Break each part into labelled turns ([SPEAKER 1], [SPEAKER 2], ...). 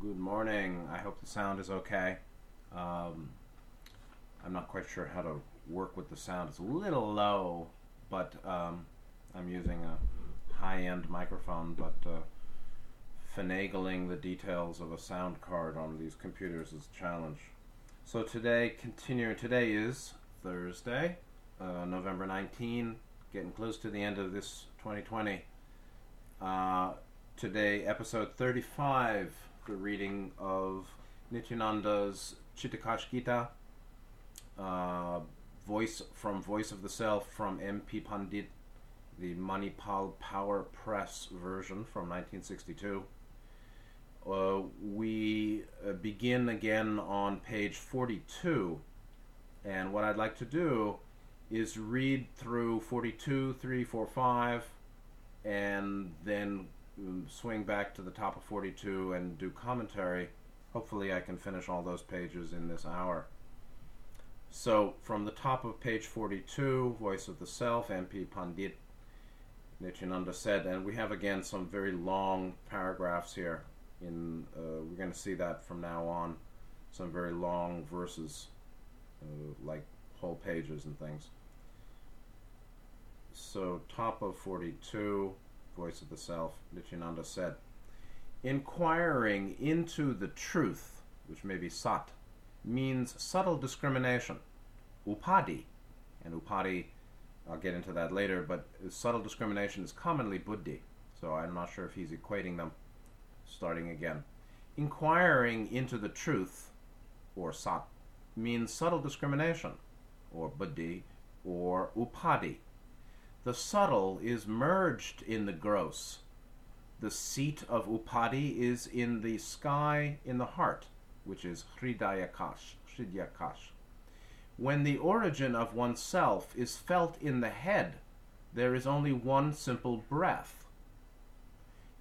[SPEAKER 1] Good morning. I hope the sound is okay. Um, I'm not quite sure how to work with the sound. It's a little low, but um, I'm using a high end microphone, but uh, finagling the details of a sound card on these computers is a challenge. So today, continuing, today is Thursday, uh, November 19, getting close to the end of this 2020. Uh, today, episode 35, the reading of Nityananda's Chidakash Gita, uh, voice from Voice of the Self from M.P. Pandit, the Manipal Power Press version from 1962. Uh, we uh, begin again on page 42, and what I'd like to do is read through 42, 3, 4, 5, and then swing back to the top of 42 and do commentary. Hopefully, I can finish all those pages in this hour. So, from the top of page 42, Voice of the Self, MP Pandit Nityananda said, and we have again some very long paragraphs here. In uh, we're going to see that from now on, some very long verses, uh, like whole pages and things. So, top of 42, Voice of the Self, Nityananda said, Inquiring into the truth, which may be sat, means subtle discrimination, upadi, and upadi, I'll get into that later, but subtle discrimination is commonly buddhi, so I'm not sure if he's equating them. Starting again. Inquiring into the truth, or sat, means subtle discrimination, or buddhi, or upadi. The subtle is merged in the gross. The seat of upadi is in the sky in the heart, which is hridayakash, hridyakash. When the origin of oneself is felt in the head, there is only one simple breath.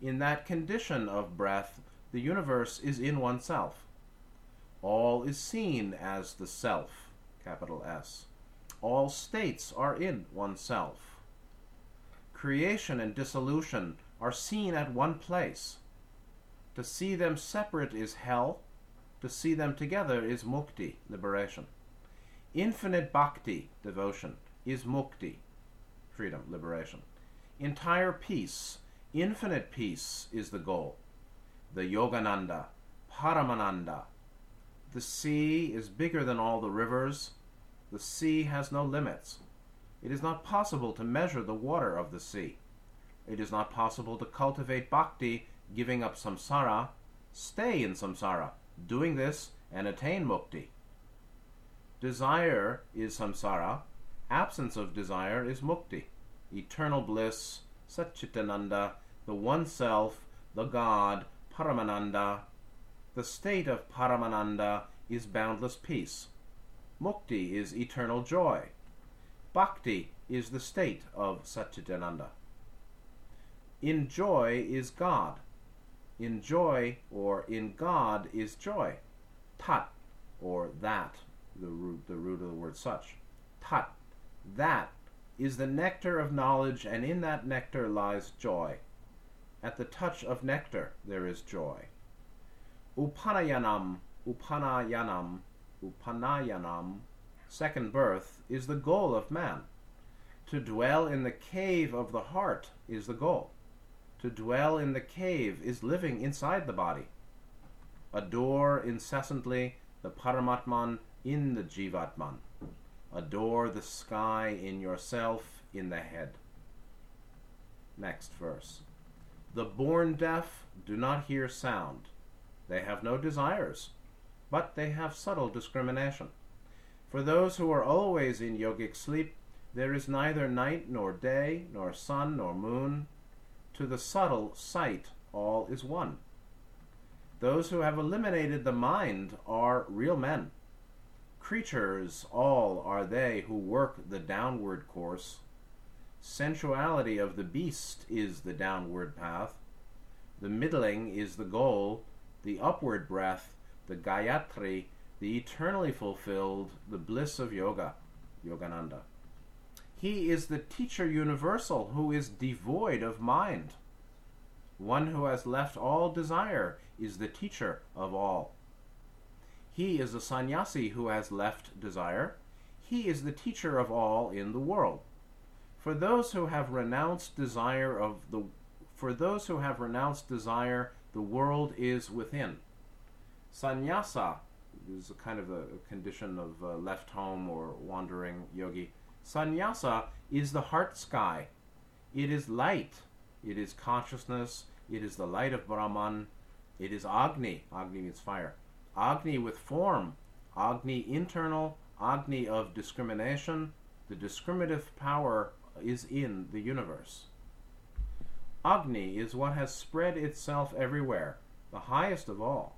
[SPEAKER 1] In that condition of breath, the universe is in oneself. All is seen as the self, capital S. All states are in oneself. Creation and dissolution are seen at one place. To see them separate is hell, to see them together is mukti, liberation. Infinite bhakti, devotion, is mukti, freedom, liberation. Entire peace, infinite peace, is the goal. The Yogananda, Paramananda. The sea is bigger than all the rivers. The sea has no limits. It is not possible to measure the water of the sea. It is not possible to cultivate bhakti, giving up samsara, stay in samsara, doing this and attain mukti. Desire is samsara, absence of desire is mukti, eternal bliss, Satchitananda, the One Self, the God, Paramananda. The state of Paramananda is boundless peace. Mukti is eternal joy. Bhakti is the state of Satchitananda. In joy is God. In joy or in God is joy. Tat or that, the root, the root of the word such. Tat, that is the nectar of knowledge, and in that nectar lies joy. At the touch of nectar there is joy. Upanayanam, upanayanam, upanayanam, second birth, is the goal of man. To dwell in the cave of the heart is the goal. To dwell in the cave is living inside the body. Adore incessantly the Paramatman in the Jivatman. Adore the sky in yourself, in the head. Next verse. The born deaf do not hear sound. They have no desires, but they have subtle discrimination. For those who are always in yogic sleep, there is neither night nor day, nor sun nor moon. To the subtle sight, all is one. Those who have eliminated the mind are real men. Creatures all are they who work the downward course. Sensuality of the beast is the downward path. The middling is the goal, the upward breath, the Gayatri, the eternally fulfilled, the bliss of yoga, Yogananda. He is the teacher universal who is devoid of mind. One who has left all desire is the teacher of all. He is a sannyasi who has left desire. He is the teacher of all in the world. For those who have renounced desire of the for those who have renounced desire, the world is within. Sannyasa is a kind of a, a condition of uh, left home or wandering yogi. Sannyasa is the heart sky. It is light. It is consciousness. It is the light of Brahman. It is Agni. Agni means fire. Agni with form. Agni internal. Agni of discrimination. The discriminative power is in the universe. Agni is what has spread itself everywhere, the highest of all.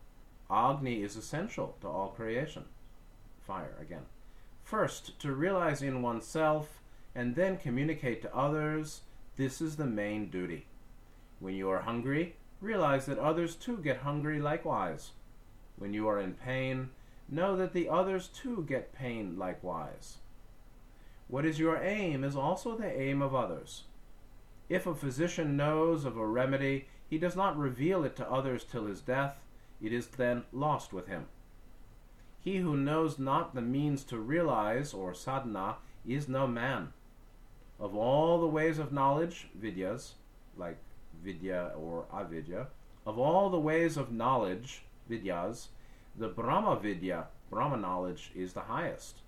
[SPEAKER 1] Agni is essential to all creation. Fire again. First, to realize in oneself and then communicate to others, this is the main duty. When you are hungry, realize that others too get hungry likewise. When you are in pain, know that the others too get pain likewise. What is your aim is also the aim of others. If a physician knows of a remedy, he does not reveal it to others till his death, it is then lost with him. He who knows not the means to realize, or sadhana, is no man. Of all the ways of knowledge, vidyas, like vidya or avidya, of all the ways of knowledge, vidyas, the Brahma vidya, Brahma knowledge, is the highest.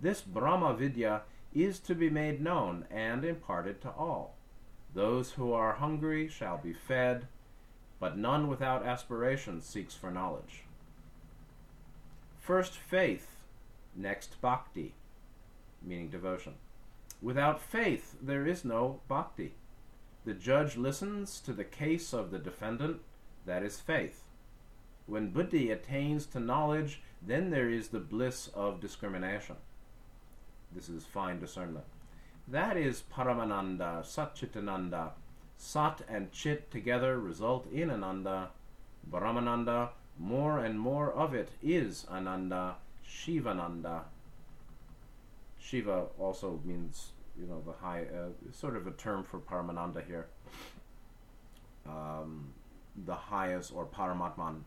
[SPEAKER 1] This Brahma vidya is to be made known and imparted to all. Those who are hungry shall be fed, but none without aspiration seeks for knowledge. First faith, next bhakti, meaning devotion. Without faith, there is no bhakti. The judge listens to the case of the defendant, that is faith. When buddhi attains to knowledge, then there is the bliss of discrimination. This is fine discernment. That is Paramananda, Satchitananda. Sat and Chit together result in Ananda. Brahmananda, more and more of it is Ananda, Shivananda. Shiva also means, you know, the high, uh, sort of a term for Paramananda here. Um, the highest, or Paramatman,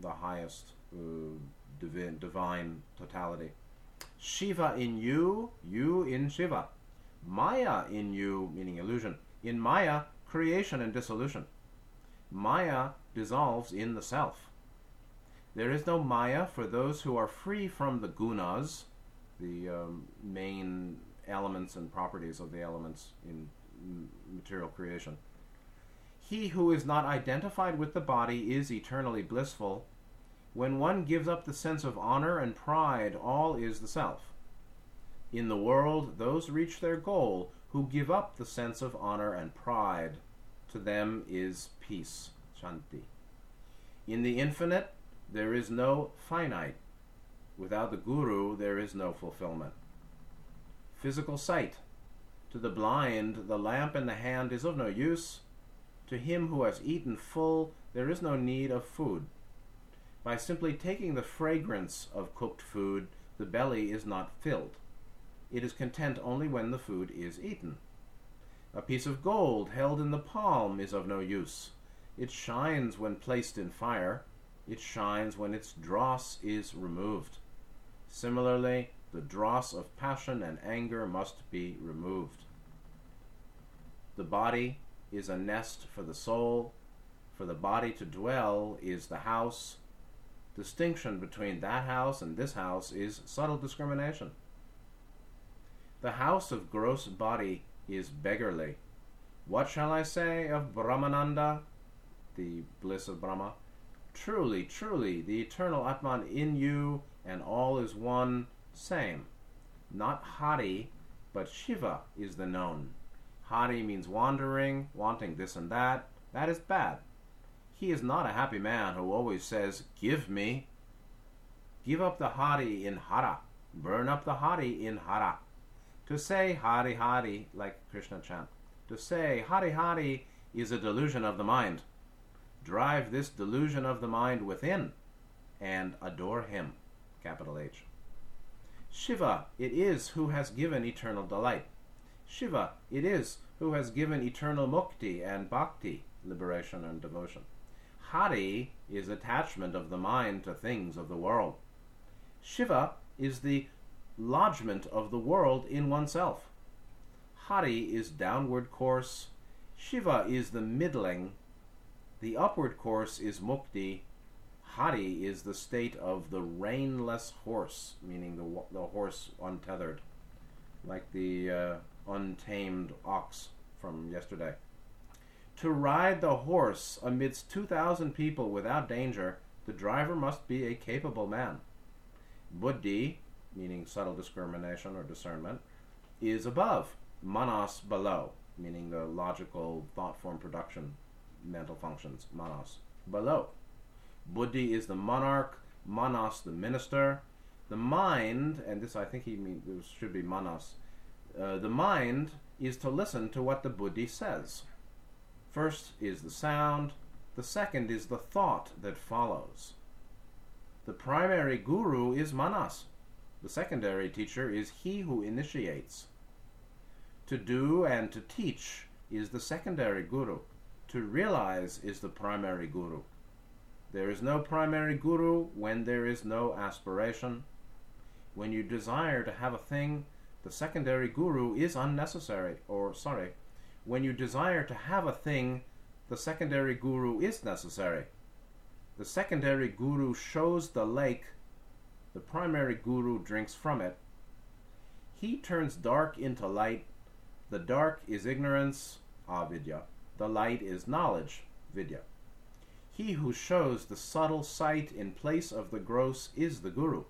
[SPEAKER 1] the highest uh, divine, divine totality. Shiva in you, you in Shiva. Maya in you, meaning illusion. In Maya, creation and dissolution. Maya dissolves in the self. There is no Maya for those who are free from the gunas, the um, main elements and properties of the elements in material creation. He who is not identified with the body is eternally blissful. When one gives up the sense of honor and pride, all is the self. In the world, those reach their goal who give up the sense of honor and pride. To them is peace, shanti. In the infinite, there is no finite. Without the guru, there is no fulfillment. Physical sight. To the blind, the lamp in the hand is of no use. To him who has eaten full, there is no need of food. By simply taking the fragrance of cooked food, the belly is not filled. It is content only when the food is eaten. A piece of gold held in the palm is of no use. It shines when placed in fire. It shines when its dross is removed. Similarly, the dross of passion and anger must be removed. The body is a nest for the soul. For the body to dwell is the house. Distinction between that house and this house is subtle discrimination. The house of gross body is beggarly. What shall I say of Brahmananda, the bliss of Brahma? Truly, truly, the eternal Atman in you and all is one, same. Not Hari, but Shiva is the known. Hari means wandering, wanting this and that. That is bad. He is not a happy man who always says, Give me. Give up the Hari in Hara. Burn up the Hari in Hara. To say Hari Hari, like Krishna chant, to say Hari Hari is a delusion of the mind. Drive this delusion of the mind within and adore him. Capital H. Shiva it is who has given eternal delight. Shiva it is who has given eternal mukti and bhakti. liberation and devotion. Hari is attachment of the mind to things of the world. Shiva is the lodgment of the world in oneself. Hari is downward course. Shiva is the middling. The upward course is mukti. Hari is the state of the reinless horse, meaning the, the horse untethered, like the uh, untamed ox from yesterday. To ride the horse amidst 2,000 people without danger, the driver must be a capable man. Buddhi, meaning subtle discrimination or discernment, is above, manas below, meaning the logical thought form production mental functions, manas below. Buddhi is the monarch, manas the minister. The mind, and this I think he means should be manas. Uh, the mind is to listen to what the buddhi says. First is the sound, the second is the thought that follows. The primary guru is manas. The secondary teacher is he who initiates. To do and to teach is the secondary guru. To realize is the primary guru. There is no primary guru when there is no aspiration. When you desire to have a thing, the secondary guru is unnecessary, or sorry, when you desire to have a thing, the secondary guru is necessary. The secondary guru shows the lake, the primary guru drinks from it. He turns dark into light. The dark is ignorance, ah, avidya. The light is knowledge, vidya. He who shows the subtle sight in place of the gross is the guru.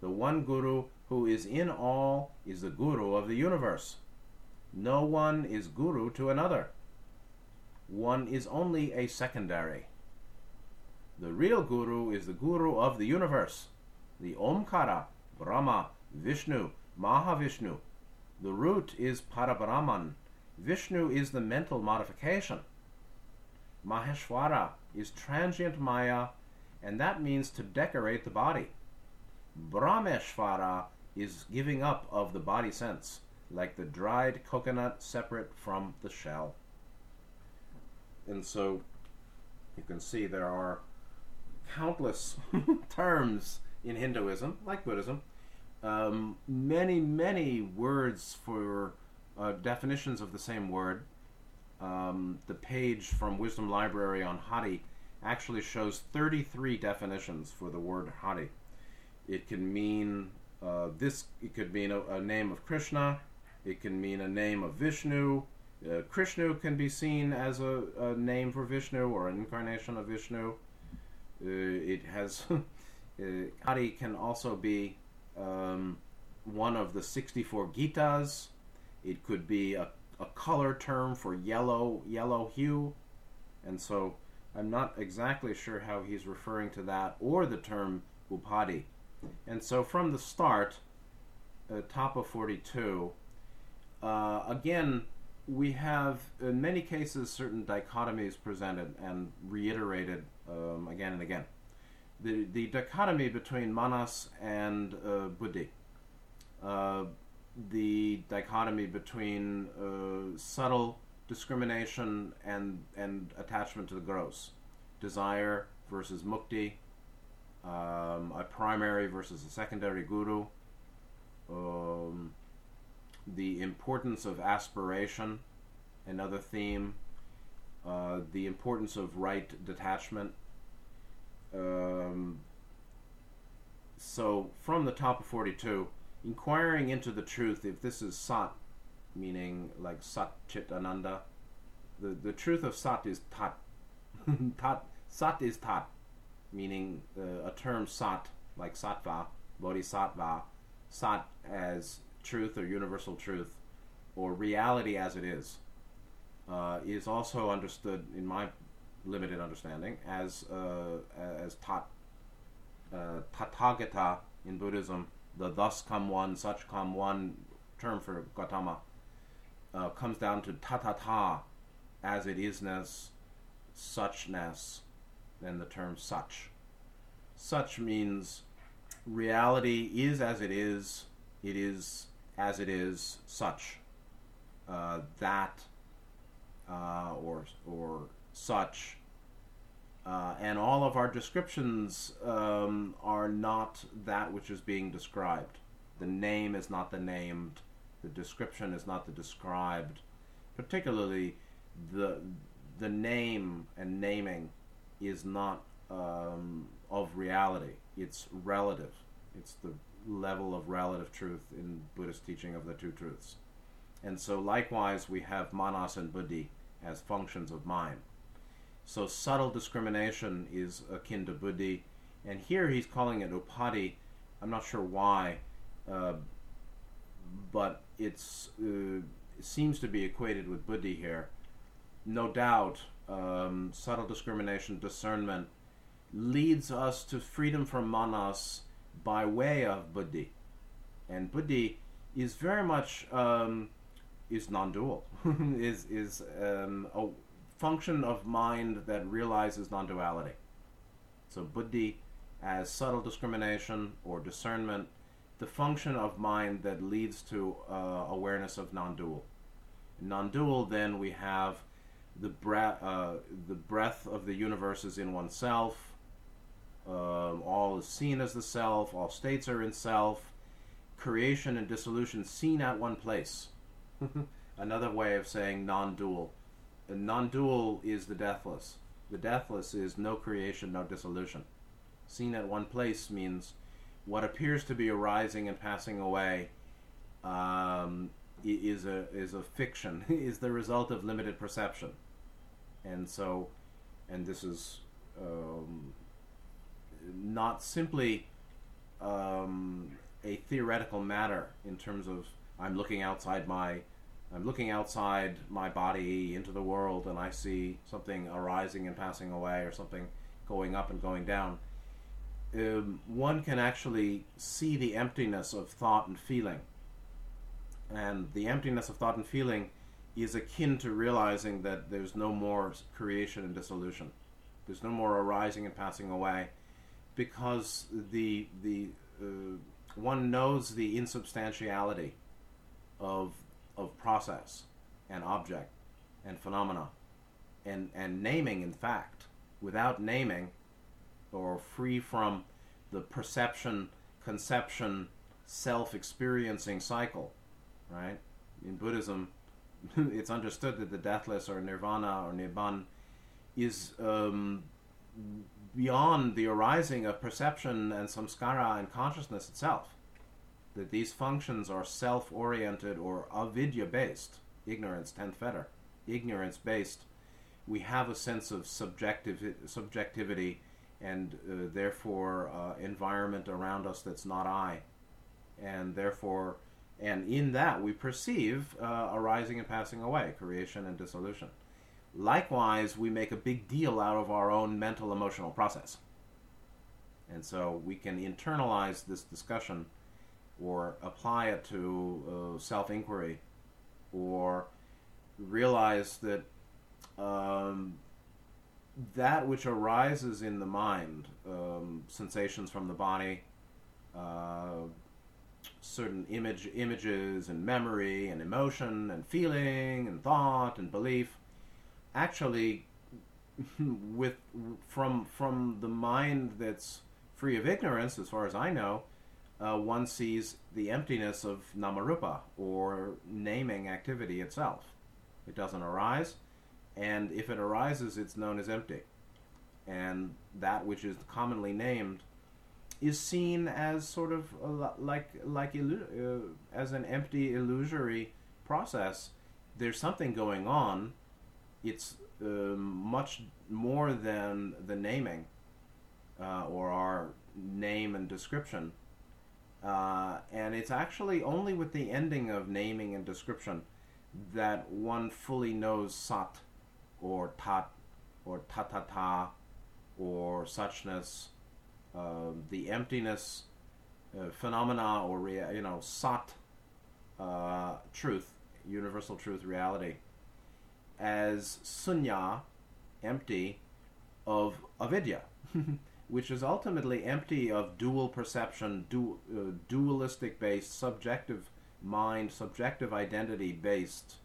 [SPEAKER 1] The one guru who is in all is the guru of the universe. No one is guru to another. One is only a secondary. The real guru is the guru of the universe, the Omkara, Brahma, Vishnu, Mahavishnu. The root is Parabrahman. Vishnu is the mental modification. Maheshwara is transient Maya, and that means to decorate the body. Brahmeshwara is giving up of the body sense, like the dried coconut separate from the shell. And so you can see there are countless terms in Hinduism, like Buddhism, um, many, many words for uh, definitions of the same word. Um, the page from Wisdom Library on Hari actually shows 33 definitions for the word Hari. It can mean uh, this. It could mean a, a, name of Krishna. It can mean a name of Vishnu. Uh, Krishna can be seen as a, a, name for Vishnu or an incarnation of Vishnu. Uh, it has Hari can also be um, one of the 64 Gitas. It could be a, a color term for yellow yellow hue, and so I'm not exactly sure how he's referring to that or the term upadi. And so from the start, uh, top of 42, uh, again, we have in many cases certain dichotomies presented and reiterated um, again and again. The, the dichotomy between manas and uh, buddhi, uh, the dichotomy between uh, subtle discrimination and, and attachment to the gross, desire versus mukti, um, a primary versus a secondary guru, um, the importance of aspiration, another theme, uh, the importance of right detachment. Um, so, from the top of 42, inquiring into the truth, if this is Sat, meaning like Sat Chit Ananda, the, the truth of Sat is Tat. tat Sat is Tat meaning uh, a term sat, like sattva, bodhisattva, sat as truth or universal truth, or reality as it is, uh, is also understood in my limited understanding as uh, as tat, uh, tathagata in Buddhism, the thus come one, such come one term for Gautama, uh, comes down to tatata, as it isness, suchness, than the term such. Such means reality is as it is, it is as it is, such. Uh, that uh, or or such. Uh, and all of our descriptions um, are not that which is being described. The name is not the named. The description is not the described. Particularly, the the name and naming is not um, of reality. It's relative. It's the level of relative truth in Buddhist teaching of the two truths. And so, likewise, we have manas and buddhi as functions of mind. So, subtle discrimination is akin to buddhi, and here he's calling it upadhi. I'm not sure why, uh, but it's uh, it seems to be equated with buddhi here. No doubt, um, subtle discrimination, discernment leads us to freedom from manas by way of buddhi. And buddhi is very much um, is non-dual, is is um, a function of mind that realizes non-duality. So buddhi as subtle discrimination or discernment, the function of mind that leads to uh, awareness of non-dual. non-dual, then we have the breath, uh, the breath of the universe is in oneself um, all is seen as the self, all states are in self, creation and dissolution seen at one place. Another way of saying non dual. Non dual is the deathless. The deathless is no creation, no dissolution. Seen at one place means what appears to be arising and passing away um, is a is a fiction, is the result of limited perception, and so, and this is um, not simply um, a theoretical matter in terms of I'm looking outside my I'm looking outside my body into the world and I see something arising and passing away or something going up and going down. Um, one can actually see the emptiness of thought and feeling. And the emptiness of thought and feeling is akin to realizing that there's no more creation and dissolution. There's no more arising and passing away because the the uh, one knows the insubstantiality of of process and object and phenomena and and naming in fact without naming or free from the perception conception self-experiencing cycle right in buddhism it's understood that the deathless or nirvana or nibbana is um, beyond the arising of perception and samskara and consciousness itself. That these functions are self oriented or avidya based, ignorance, tenth fetter, ignorance based. We have a sense of subjective, subjectivity and uh, therefore uh, environment around us that's not I. And therefore, and in that we perceive uh, arising and passing away, creation and dissolution. Likewise, we make a big deal out of our own mental emotional process. And so we can internalize this discussion or apply it to uh, self inquiry or realize that um, that which arises in the mind, um, sensations from the body, uh, certain image, images and memory and emotion and feeling and thought and belief, actually with from from the mind that's free of ignorance as far as i know uh, one sees the emptiness of namarupa or naming activity itself. It doesn't arise and if it arises it's known as empty. And that which is commonly named is seen as sort of like like uh, as an empty illusory process. There's something going on. It's uh, much more than the naming uh, or our name and description. Uh, and it's actually only with the ending of naming and description that one fully knows sat or tat or tatata or suchness, uh, the emptiness uh, phenomena or rea- you know sat uh, truth, universal truth, reality as sunya, empty, of avidya, which is ultimately empty of dual perception, du- uh, dualistic based, subjective mind, subjective identity based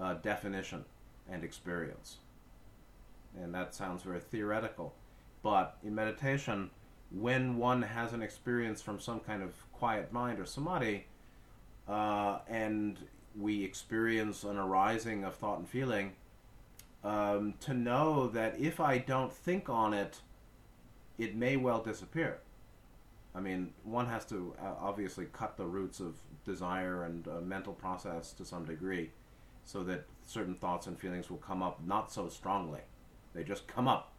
[SPEAKER 1] uh, definition. and experience. And that sounds very theoretical. But in meditation, when one has an experience from some kind of quiet mind or samadhi, uh, and we experience an arising of thought and feeling, um, to know that if I don't think on it, it may well disappear. I mean, one has to uh, obviously cut the roots of desire and uh, mental process to some degree so that certain thoughts and feelings will come up not so strongly. They just come up.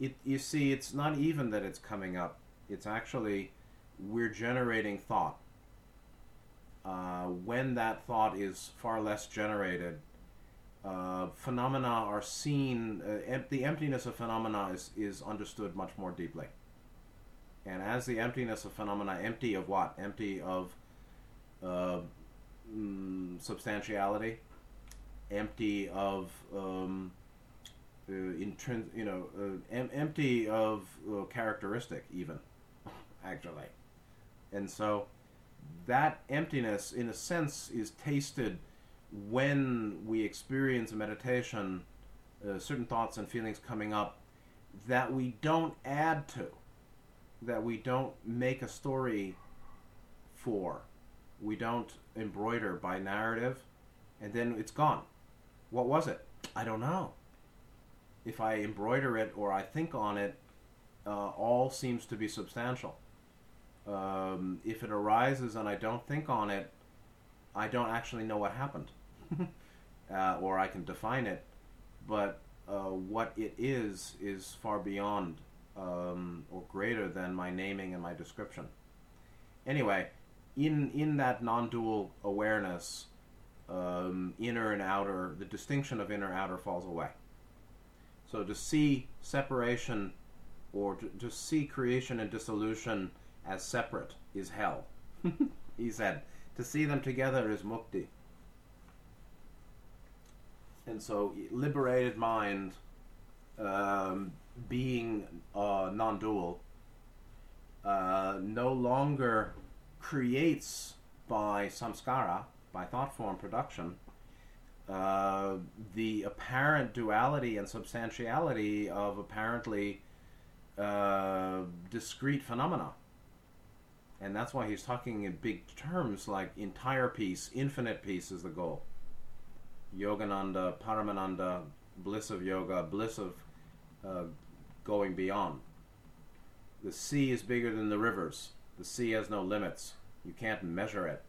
[SPEAKER 1] It, you see, it's not even that it's coming up, it's actually we're generating thought. Uh, when that thought is far less generated, uh, phenomena are seen, uh, em- the emptiness of phenomena is, is understood much more deeply. And as the emptiness of phenomena, empty of what? Empty of uh, mm, substantiality, empty of um, uh, you know, uh, em- empty of characteristic, even actually. And so that emptiness, in a sense, is tasted when we experience meditation, uh, certain thoughts and feelings coming up that we don't add to, that we don't make a story for, we don't embroider by narrative, and then it's gone. What was it? I don't know. If I embroider it or I think on it, uh, all seems to be substantial. Um, if it arises and I don't think on it, I don't actually know what happened. uh, or I can define it, but uh, what it is is far beyond um, or greater than my naming and my description. Anyway, in in that non-dual awareness, um, inner and outer, the distinction of inner outer falls away. So to see separation, or to, to see creation and dissolution as separate is hell. he said, to see them together is mukti. And so, liberated mind, um, being uh, non dual, uh, no longer creates by samskara, by thought form production, uh, the apparent duality and substantiality of apparently uh, discrete phenomena. And that's why he's talking in big terms like entire peace, infinite peace is the goal. Yogananda, Paramananda, bliss of yoga, bliss of uh, going beyond. The sea is bigger than the rivers. The sea has no limits. You can't measure it.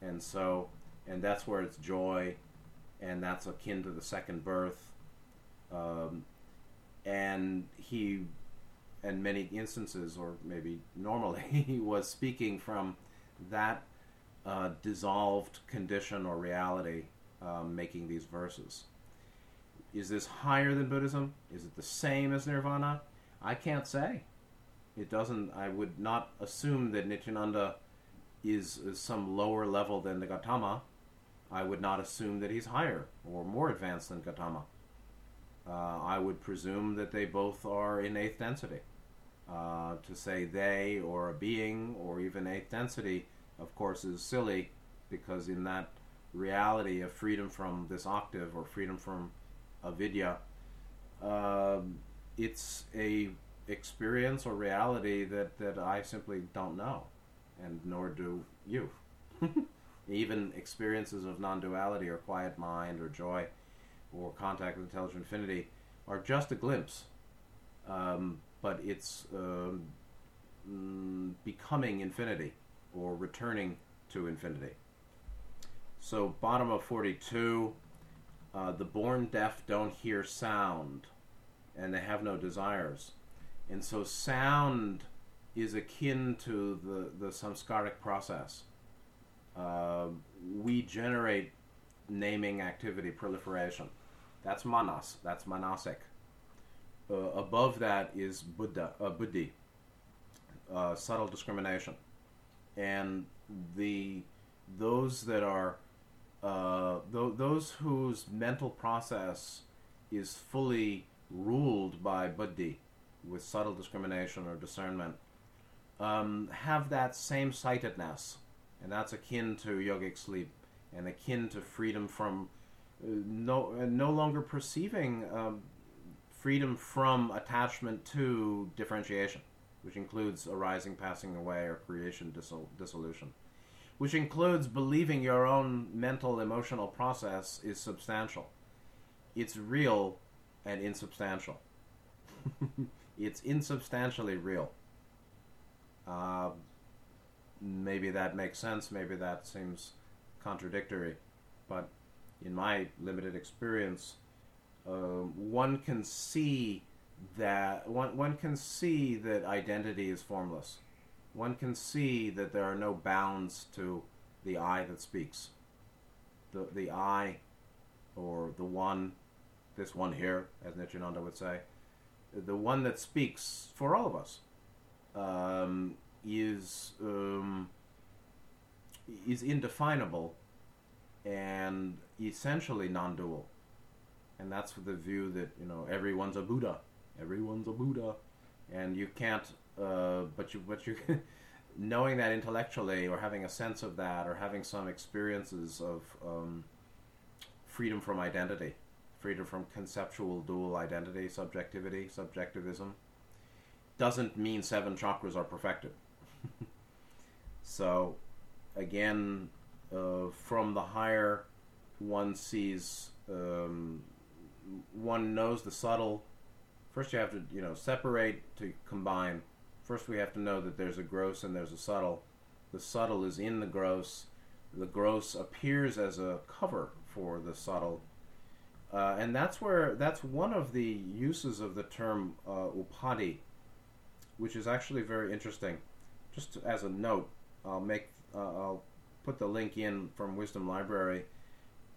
[SPEAKER 1] And so, and that's where it's joy, and that's akin to the second birth. Um, and he, in many instances, or maybe normally, he was speaking from that uh, dissolved condition or reality um, making these verses. Is this higher than Buddhism? Is it the same as Nirvana? I can't say. It doesn't. I would not assume that Nityananda is, is some lower level than the Gautama. I would not assume that he's higher or more advanced than Gautama. Uh, I would presume that they both are in eighth density. Uh, to say they or a being or even eighth density, of course, is silly because in that reality of freedom from this octave or freedom from avidya, um, it's a experience or reality that, that I simply don't know, and nor do you. Even experiences of non-duality or quiet mind or joy or contact with intelligent infinity are just a glimpse, um, but it's um, mm, becoming infinity or returning to infinity. So, bottom of 42, uh, the born deaf don't hear sound and they have no desires. And so, sound is akin to the, the samskaric process. Uh, we generate naming activity proliferation. That's manas, that's manasic. Uh, above that is Buddha, uh, buddhi, uh, subtle discrimination. And the those that are uh, th- those whose mental process is fully ruled by buddhi, with subtle discrimination or discernment, um, have that same sightedness, and that's akin to yogic sleep and akin to freedom from no, uh, no longer perceiving um, freedom from attachment to differentiation, which includes arising, passing away, or creation, dissol- dissolution, which includes believing your own mental, emotional process is substantial. It's real and insubstantial. it's insubstantially real. Uh, maybe that makes sense. Maybe that seems contradictory, but in my limited experience, uh, one can see that one one can see that identity is formless. One can see that there are no bounds to the I that speaks. The the I, or the one, this one here, as Nityananda would say, the one that speaks for all of us, um, is um, is indefinable and essentially non-dual. And that's the view that you know everyone's a buddha. Everyone's a buddha. And you can't uh, but you but you knowing that intellectually or having a sense of that or having some experiences of um, freedom from identity freedom from conceptual dual identity subjectivity subjectivism doesn't mean seven chakras are perfected. So again uh, from the higher one sees um, one knows the subtle first you have to you know separate to combine first we have to know that there's a gross and there's a subtle. The subtle is in the gross. The gross appears as a cover for the subtle. Uh, and that's where that's one of the uses of the term uh, upadi which is actually very interesting. Just as a note i'll make uh, i'll put the link in from Wisdom Library.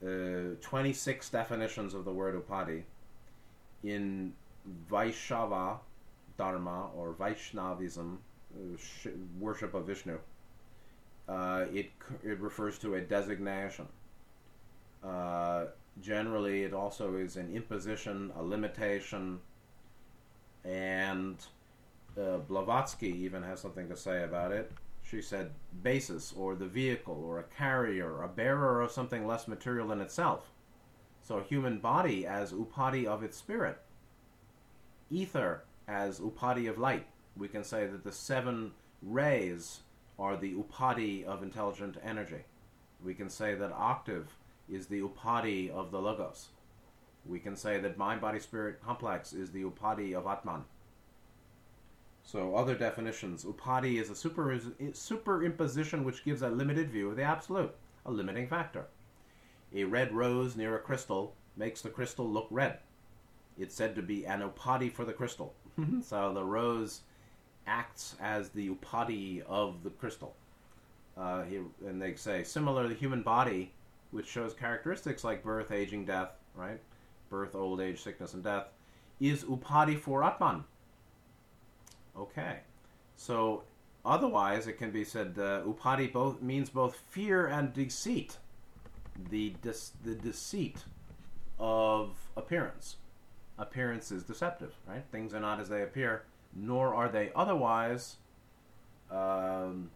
[SPEAKER 1] Uh, 26 definitions of the word upadi. In Vaishnava Dharma or Vaishnavism, uh, worship of Vishnu. Uh, it, it refers to a designation. Uh, generally, it also is an imposition, a limitation, and uh, Blavatsky even has something to say about it she said, basis or the vehicle or a carrier, a bearer of something less material than itself. So, a human body as upadi of its spirit. Ether as upadi of light. We can say that the seven rays are the upadi of intelligent energy. We can say that octave is the upadi of the logos. We can say that mind body spirit complex is the upadi of Atman. So, other definitions upadi is a super, superimposition which gives a limited view of the absolute, a limiting factor. A red rose near a crystal makes the crystal look red. It's said to be an upadi for the crystal. So, the rose acts as the upadi of the crystal. Uh, he, and they say, similar to the human body, which shows characteristics like birth, aging, death, right? Birth, old age, sickness, and death, is upadi for Atman Okay. So otherwise, it can be said uh, upadi both means both fear and deceit. The the deceit of appearance. Appearance is deceptive, right? Things are not as they appear, nor are they otherwise. Um,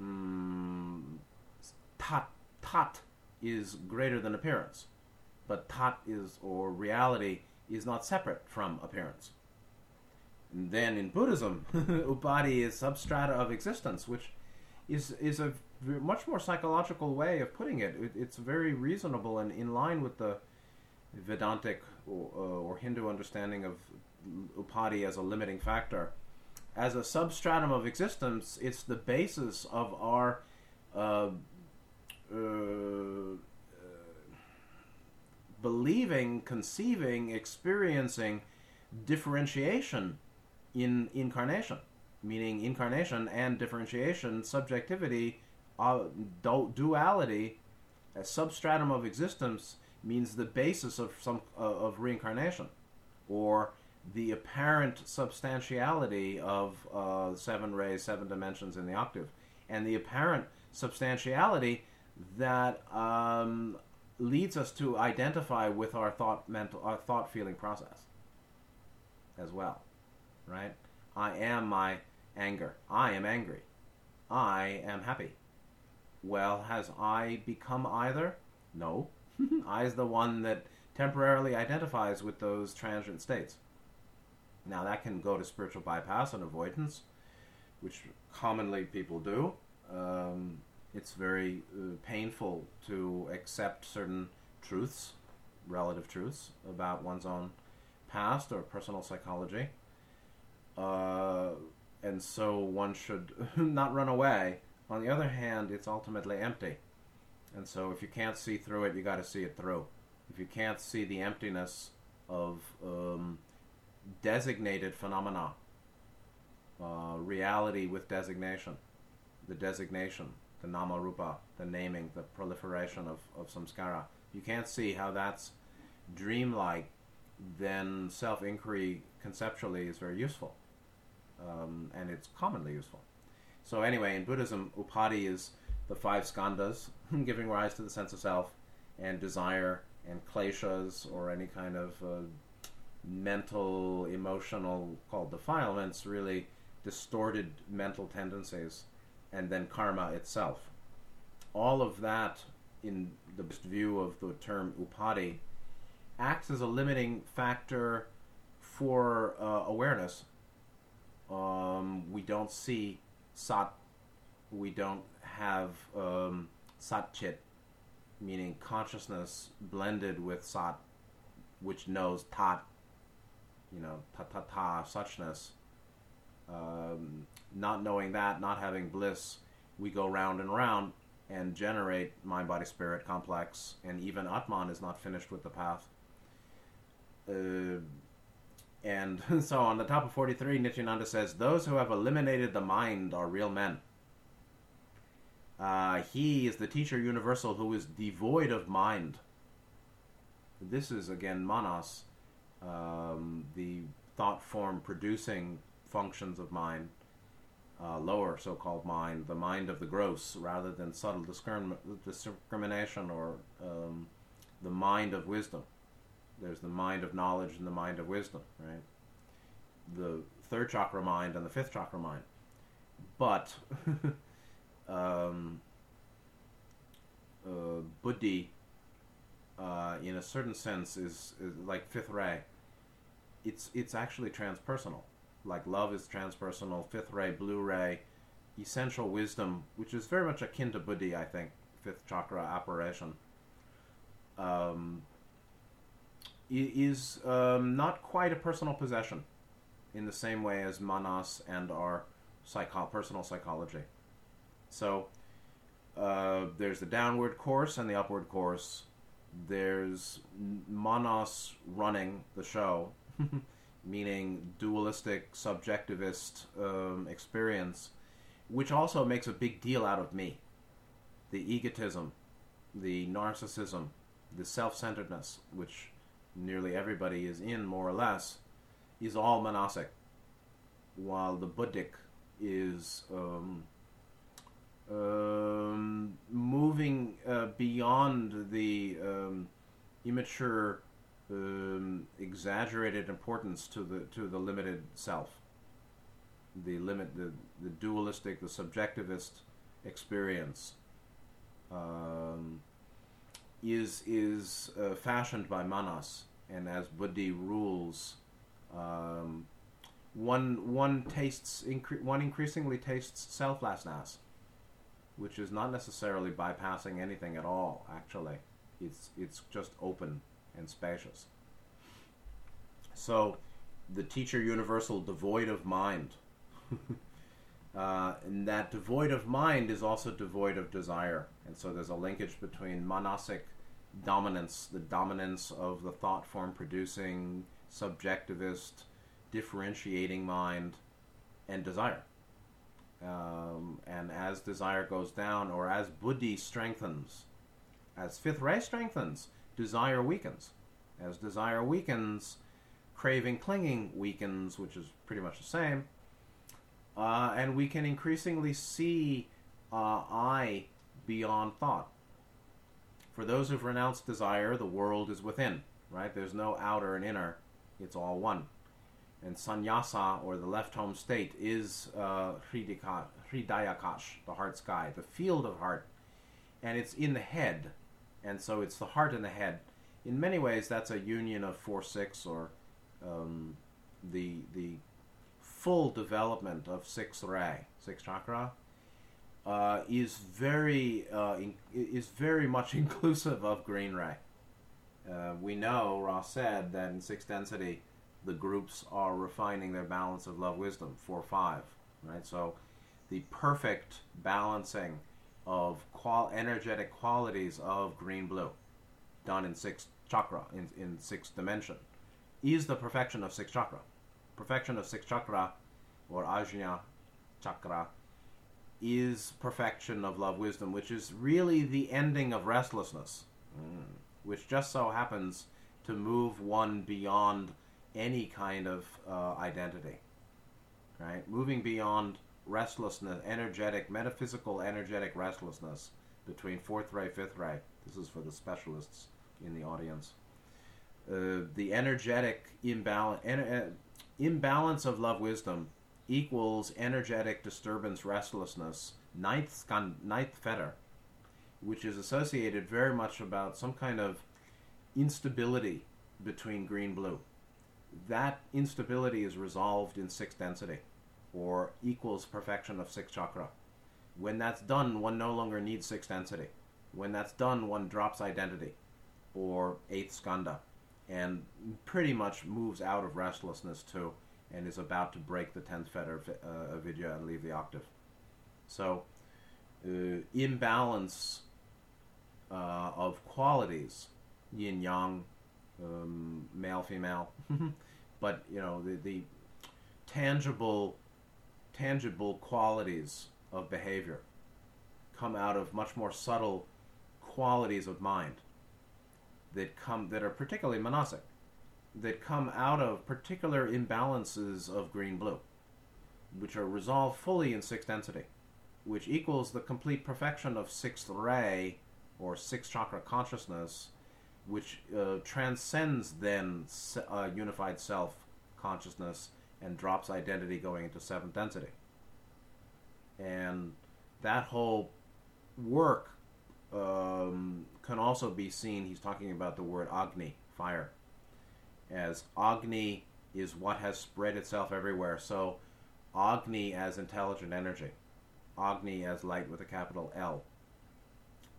[SPEAKER 1] mm, tat tat is greater than appearance, but tat is or reality is not separate from appearance. And then in Buddhism, upadi is substrata of existence, which is is a much more psychological way of putting it. it it's very reasonable and in line with the Vedantic or, uh, or Hindu understanding of upadi as a limiting factor. As a substratum of existence, it's the basis of our uh, uh, believing, conceiving, experiencing differentiation in incarnation, meaning incarnation and differentiation, subjectivity, uh, duality, a substratum of existence means the basis of some uh, of reincarnation, or the apparent substantiality of uh, seven rays, seven dimensions in the octave, and the apparent substantiality that um, leads us to identify with our thought mental our thought feeling process as well right? I am my anger. I am angry. I am happy. Well, has I become either? No. Is the one that temporarily identifies with those transient states. Now, that can go to spiritual bypass and avoidance, which commonly people do. Um, it's very uh, painful to accept certain truths, relative truths, about one's own past or personal psychology. Uh, and so one should not run away. On the other hand, it's ultimately empty. And so if you can't see through it, you got to see it through. If you can't see the emptiness of um, designated phenomena, uh, reality with designation, the designation, the nama rupa, the naming, the proliferation of, of samskara, you can't see how that's dreamlike, then self inquiry conceptually is very useful. Um, and it's commonly useful. So, anyway, in Buddhism, upadhi is the five skandhas, giving rise to the sense of self, and desire, and kleshas, or any kind of uh, mental, emotional, called defilements, really distorted mental tendencies, and then karma itself. All of that, in the best view of the term upadhi, acts as a limiting factor for uh, awareness. Um, we don't see sat, we don't have um, satchit, meaning consciousness blended with sat, which knows tat, you know, ta ta ta, suchness. Um, not knowing that, not having bliss, we go round and round and generate mind body spirit complex, and even Atman is not finished with the path. Uh, and so on the top of 43, Nityananda says, Those who have eliminated the mind are real men. Uh, he is the teacher universal who is devoid of mind. This is again manas, um, the thought form producing functions of mind, uh, lower so called mind, the mind of the gross, rather than subtle discrim- discrimination or um, the mind of wisdom. There's the mind of knowledge and the mind of wisdom, right? The third chakra mind and the fifth chakra mind. But um, uh, buddhi, uh, in a certain sense, is, is like fifth ray. It's it's actually transpersonal. Like love is transpersonal. Fifth ray, blue ray, essential wisdom, which is very much akin to buddhi, I think. Fifth chakra apparition. Um, is um, not quite a personal possession in the same way as manas and our psycho- personal psychology. So uh, there's the downward course and the upward course. There's manas running the show, meaning dualistic, subjectivist um, experience, which also makes a big deal out of me. The egotism, the narcissism, the self centeredness, which nearly everybody is in more or less, is all manasic, while the Buddhic is um, um, moving uh, beyond the um, immature, um, exaggerated importance to the to the limited self, the limit, the, the dualistic, the subjectivist experience. Um, is is uh, fashioned by manas, and as buddhi rules, um, one one tastes incre- one increasingly tastes selflessness, which is not necessarily bypassing anything at all. Actually, it's it's just open and spacious. So, the teacher universal devoid of mind. Uh, and that devoid of mind is also devoid of desire. And so there's a linkage between manasic dominance, the dominance of the thought form producing, subjectivist, differentiating mind, and desire. Um, and as desire goes down, or as buddhi strengthens, as fifth ray strengthens, desire weakens. As desire weakens, craving, clinging weakens, which is pretty much the same. Uh, and we can increasingly see uh, I beyond thought. For those who've renounced desire, the world is within, right? There's no outer and inner, it's all one. And sannyasa, or the left home state, is uh, hridayakash, the heart sky, the field of heart. And it's in the head. and so it's the heart and the head. In many ways, that's a union of four six or um, the the full development of six ray, six chakra, uh, is very uh, in, is very much inclusive of green ray. Uh, we know Ross said that in sixth density, the groups are refining their balance of love wisdom four five, right? So the perfect balancing of qual- energetic qualities of green blue done in sixth chakra in, in sixth dimension is the perfection of sixth chakra perfection of sixth chakra or ajna chakra is perfection of love wisdom which is really the ending of restlessness mm. which just so happens to move one beyond any kind of uh, identity right moving beyond restlessness, energetic, metaphysical, energetic restlessness between fourth ray, fifth ray. This is for the specialists in the audience. Uh, the energetic imbalance, uh, imbalance of love wisdom equals energetic disturbance, restlessness, ninth, ninth fetter, which is associated very much about some kind of instability between green blue. That instability is resolved in sixth density or equals perfection of sixth chakra. When that's done, one no longer needs sixth density. When that's done, one drops identity or eighth skandha and pretty much moves out of restlessness too and is about to break the 10th fetter uh, avidya and leave the octave. So, uh, imbalance uh, of qualities, yin yang, um, male female, but you know the, the tangible tangible qualities of behavior come out of much more subtle qualities of mind that come that are particularly manasic that come out of particular imbalances of green blue which are resolved fully in sixth density which equals the complete perfection of sixth ray or sixth chakra consciousness which uh, transcends then uh, unified self consciousness and drops identity going into seventh density. And that whole work um, can also be seen, he's talking about the word Agni, fire, as Agni is what has spread itself everywhere. So Agni as intelligent energy, Agni as light with a capital L.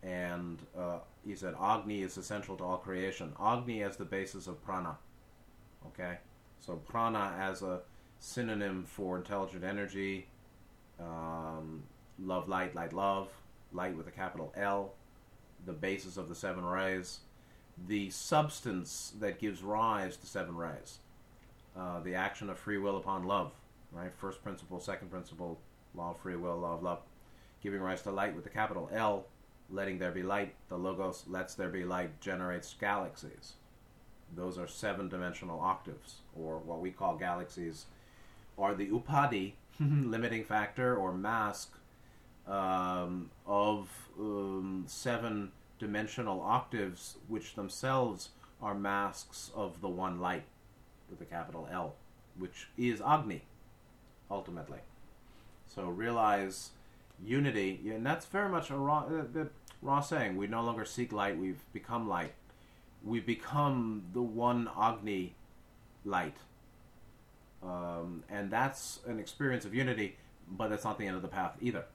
[SPEAKER 1] And uh, he said Agni is essential to all creation. Agni as the basis of prana. Okay? So prana as a synonym for intelligent energy, um, love, light, light, love, light with a capital L, the basis of the seven rays, the substance that gives rise to seven rays, uh, the action of free will upon love, right? First principle, second principle, law of free will, law of love, giving rise to light with a capital L, letting there be light, the logos lets there be light, generates galaxies. Those are seven dimensional octaves, or what we call galaxies are the upadi, limiting factor or mask, um, of um, seven dimensional octaves, which themselves are masks of the one light with a capital L, which is Agni, ultimately. So realize unity, and that's very much a Ra, uh, Ra saying. We no longer seek light, we've become light. We've become the one Agni light um, and that's an experience of unity, but that's not the end of the path either.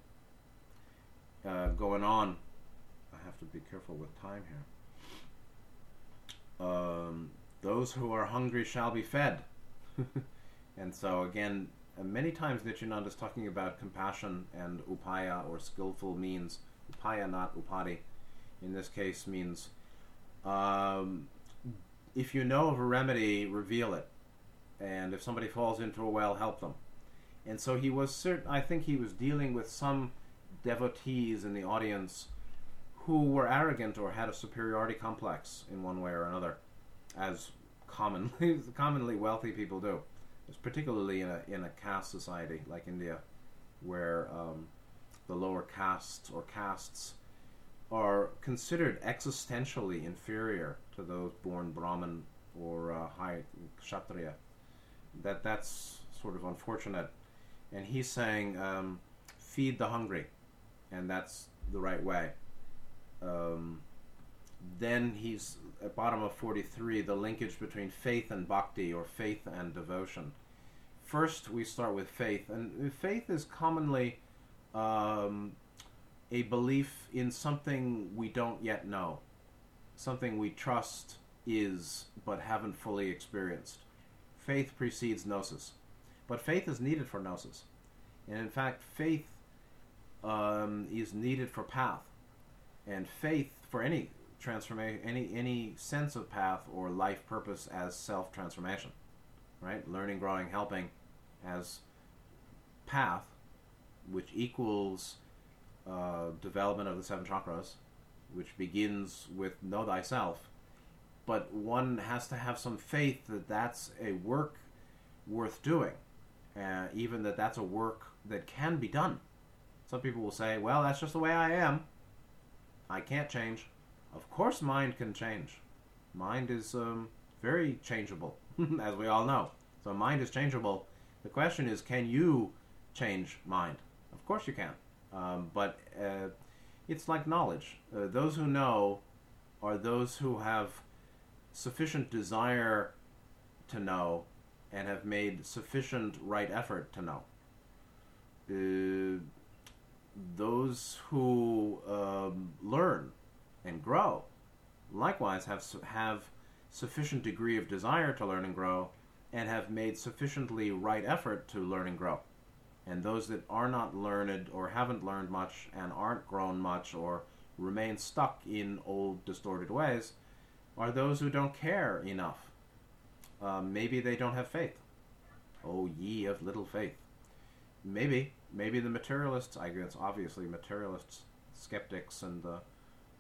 [SPEAKER 1] Uh, going on, I have to be careful with time here. Um, those who are hungry shall be fed. and so, again, many times Nityananda is talking about compassion and upaya or skillful means. Upaya, not upadi. In this case, means um, if you know of a remedy, reveal it and if somebody falls into a well, help them. And so he was certain. I think he was dealing with some devotees in the audience who were arrogant or had a superiority complex in one way or another, as commonly commonly wealthy people do, particularly in a in a caste society like India, where um, the lower castes or castes are considered existentially inferior to those born Brahmin or uh, high Kshatriya that that's sort of unfortunate. And he's saying, um, feed the hungry, and that's the right way. Um, then he's at bottom of 43 the linkage between faith and bhakti or faith and devotion first we start with faith and faith is commonly um, a belief in something we don't yet know something we trust is but haven't fully experienced faith precedes gnosis but faith is needed for gnosis and in fact faith um, is needed for path and faith for any transformation, any any sense of path or life purpose as self transformation, right? Learning, growing, helping, as path, which equals uh, development of the seven chakras, which begins with know thyself. But one has to have some faith that that's a work worth doing, uh, even that that's a work that can be done. Some people will say, "Well, that's just the way I am. I can't change." Of course, mind can change. Mind is um, very changeable, as we all know. So, mind is changeable. The question is, can you change mind? Of course, you can. Um, but uh, it's like knowledge. Uh, those who know are those who have sufficient desire to know and have made sufficient right effort to know. Uh, those who um, learn and grow. Likewise, have have sufficient degree of desire to learn and grow, and have made sufficiently right effort to learn and grow. And those that are not learned or haven't learned much and aren't grown much or remain stuck in old distorted ways are those who don't care enough. Uh, maybe they don't have faith. Oh, ye of little faith. Maybe, maybe the materialists, I guess obviously materialists, skeptics, and the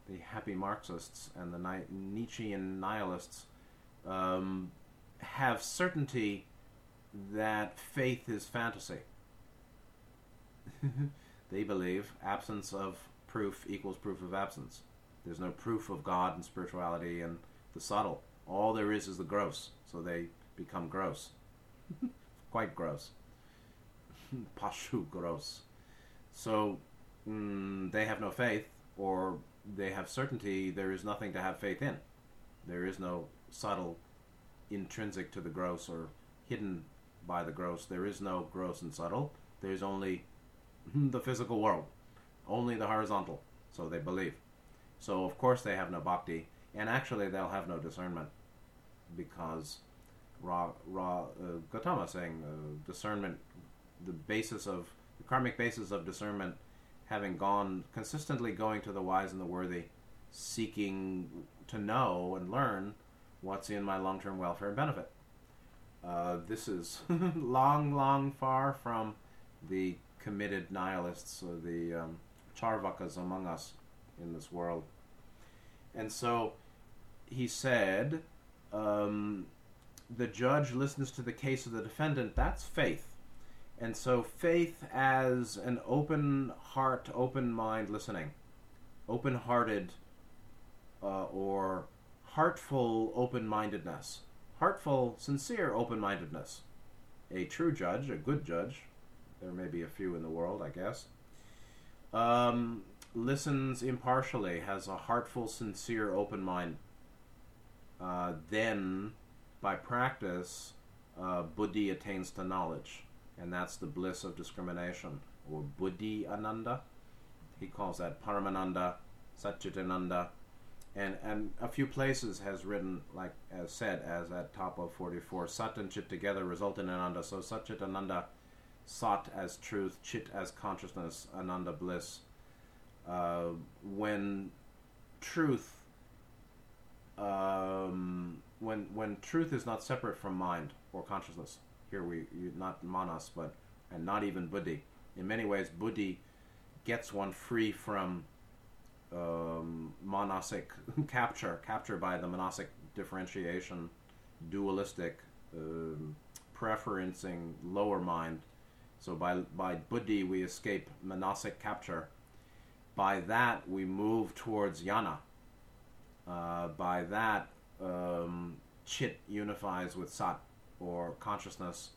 [SPEAKER 1] the happy Marxists and the Nietzschean nihilists um, have certainty that faith is fantasy. they believe absence of proof equals proof of absence. There's no proof of God and spirituality and the subtle. All there is is the gross. So they become gross. Quite gross. Pashu gross. So mm, they have no faith, or they have certainty, there is nothing to have faith in. There is no subtle, intrinsic to the gross or hidden by the gross. There is no gross and subtle. There's only the physical world, only the horizontal. So they believe. So of course they have no bhakti, and actually they'll have no discernment, because Ra, Ra uh, Gautama saying uh, discernment, the basis of the karmic basis of discernment having gone consistently going to the wise and the worthy, seeking to know and learn what's in my long term welfare and benefit. Uh, this is long, long far from the committed nihilists or the um, charvakas among us in this world. And so he said, um, the judge listens to the case of the defendant. That's faith. And so faith as an open heart, open mind listening, open hearted uh, or heartful open mindedness, heartful, sincere open mindedness. A true judge, a good judge, there may be a few in the world, I guess, um, listens impartially, has a heartful, sincere, open mind. Uh, then, by practice, uh, buddhi attains to knowledge and that's the bliss of discrimination, or Buddhi Ananda. He calls that Paramananda, Satchitananda, and and a few places has written like as said as at top of 44 sat and chit together result in ananda. So satchit ananda. Sat as truth chit as consciousness ananda bliss. Uh, when truth um, when when truth is not separate from mind or consciousness here we not manas, but and not even buddhi. In many ways, buddhi gets one free from um, manasic capture, capture by the manasic differentiation, dualistic, um, preferencing lower mind. So by by buddhi we escape manasic capture. By that we move towards jnana. Uh, by that um, chit unifies with sat or consciousness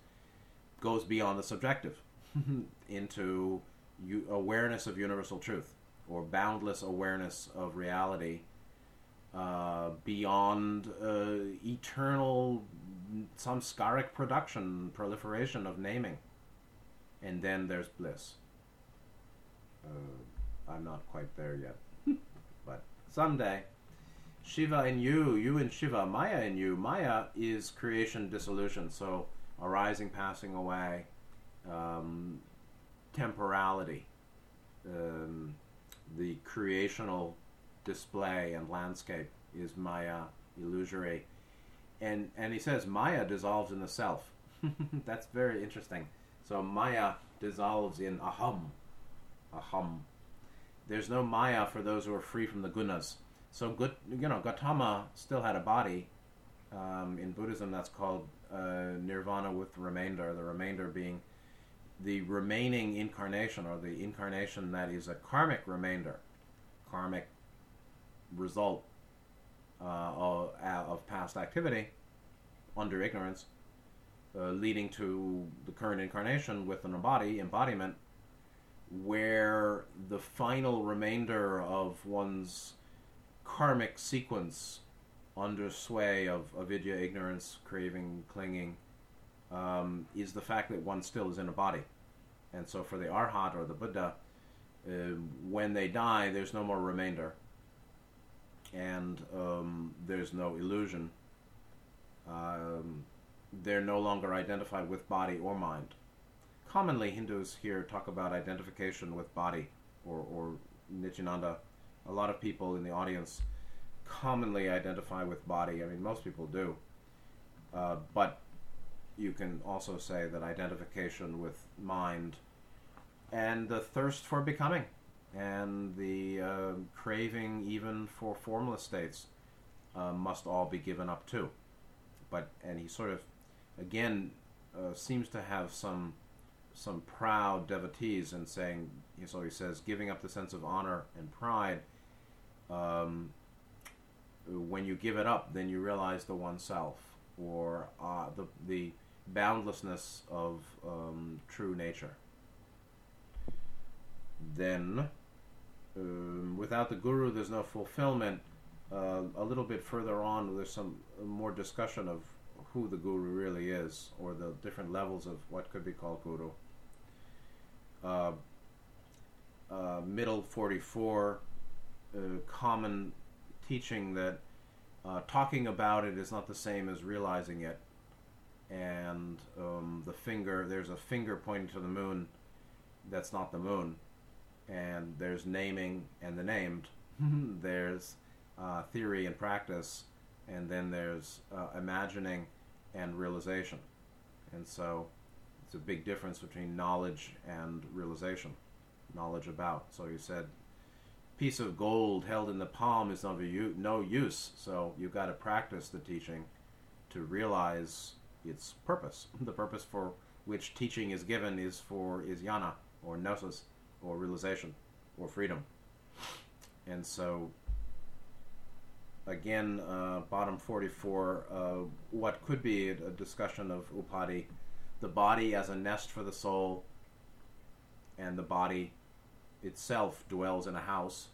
[SPEAKER 1] goes beyond the subjective into u- awareness of universal truth or boundless awareness of reality uh, beyond uh, eternal samskaric production, proliferation of naming. And then there's bliss. Uh, I'm not quite there yet. but someday. Shiva in you, you in Shiva, Maya in you. Maya is creation dissolution, so arising, passing away, um, temporality, um, the creational display and landscape is Maya, illusory. And, and he says Maya dissolves in the self. That's very interesting. So Maya dissolves in aham. Aham. There's no Maya for those who are free from the gunas. So good, you know, Gautama still had a body. Um, in Buddhism, that's called uh, nirvana with the remainder. The remainder being the remaining incarnation, or the incarnation that is a karmic remainder, karmic result uh, of, of, past activity under ignorance, uh, leading to the current incarnation with an body embodiment, where the final remainder of one's karmic sequence under sway of avidya, ignorance, craving, clinging, um, is the fact that one still is in a body. And so for the Arhat or the Buddha, uh, when they die, there's no more remainder. And um, there's no illusion. Um, they're no longer identified with body or mind. Commonly, Hindus here talk about identification with body or, or Nityananda a lot of people in the audience commonly identify with body. I mean, most people do. Uh, but you can also say that identification with mind and the thirst for becoming and the uh, craving even for formless states uh, must all be given up too. But and he sort of again uh, seems to have some some proud devotees and saying so he says giving up the sense of honor and pride um, when you give it up, then you realize the oneself or uh, the the boundlessness of um, true nature. Then, um, without the guru, there's no fulfillment. Uh, a little bit further on, there's some more discussion of who the guru really is, or the different levels of what could be called guru. Uh, uh, middle 44 common teaching that uh, talking about it is not the same as realizing it. And um, the finger, there's a finger pointing to the moon that's not the moon. And there's naming and the named. there's uh, theory and practice. And then there's uh, imagining and realization. And so it's a big difference between knowledge and realization, knowledge about. So you said piece of gold held in the palm is of no use. So you've got to practice the teaching to realize its purpose. The purpose for which teaching is given is for is jnana or gnosis or realization or freedom. And so again, uh, bottom 44, uh, what could be a, a discussion of upadi, the body as a nest for the soul, and the body itself dwells in a house.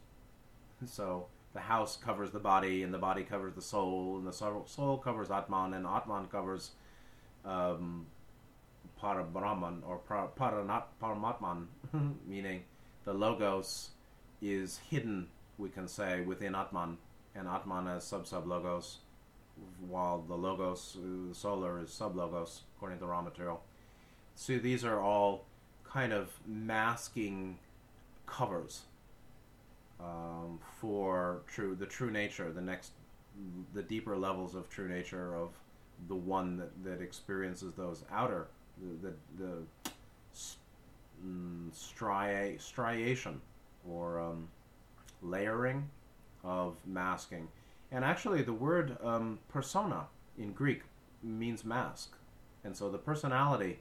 [SPEAKER 1] So the house covers the body, and the body covers the soul, and the soul covers Atman, and Atman covers um, Parabrahman or para, Paranat Paramatman, meaning the Logos is hidden, we can say, within Atman, and Atman as sub sub Logos, while the Logos, uh, the solar, is sub Logos, according to Ra material. So these are all kind of masking covers um, for true the true nature, the next, the deeper levels of true nature of the one that, that experiences those outer the the, the mm, stria, striation or um, layering of masking, and actually the word um, persona in Greek means mask, and so the personality,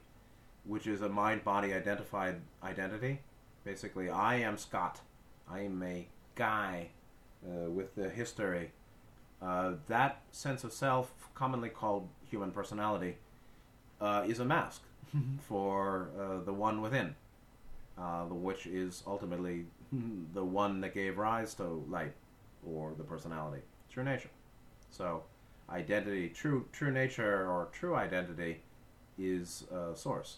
[SPEAKER 1] which is a mind body identified identity, Basically, I am Scott. I am a guy uh, with the history. Uh, that sense of self, commonly called human personality, uh, is a mask for uh, the one within, uh, which is ultimately the one that gave rise to light or the personality. true nature. So, identity, true true nature or true identity, is source.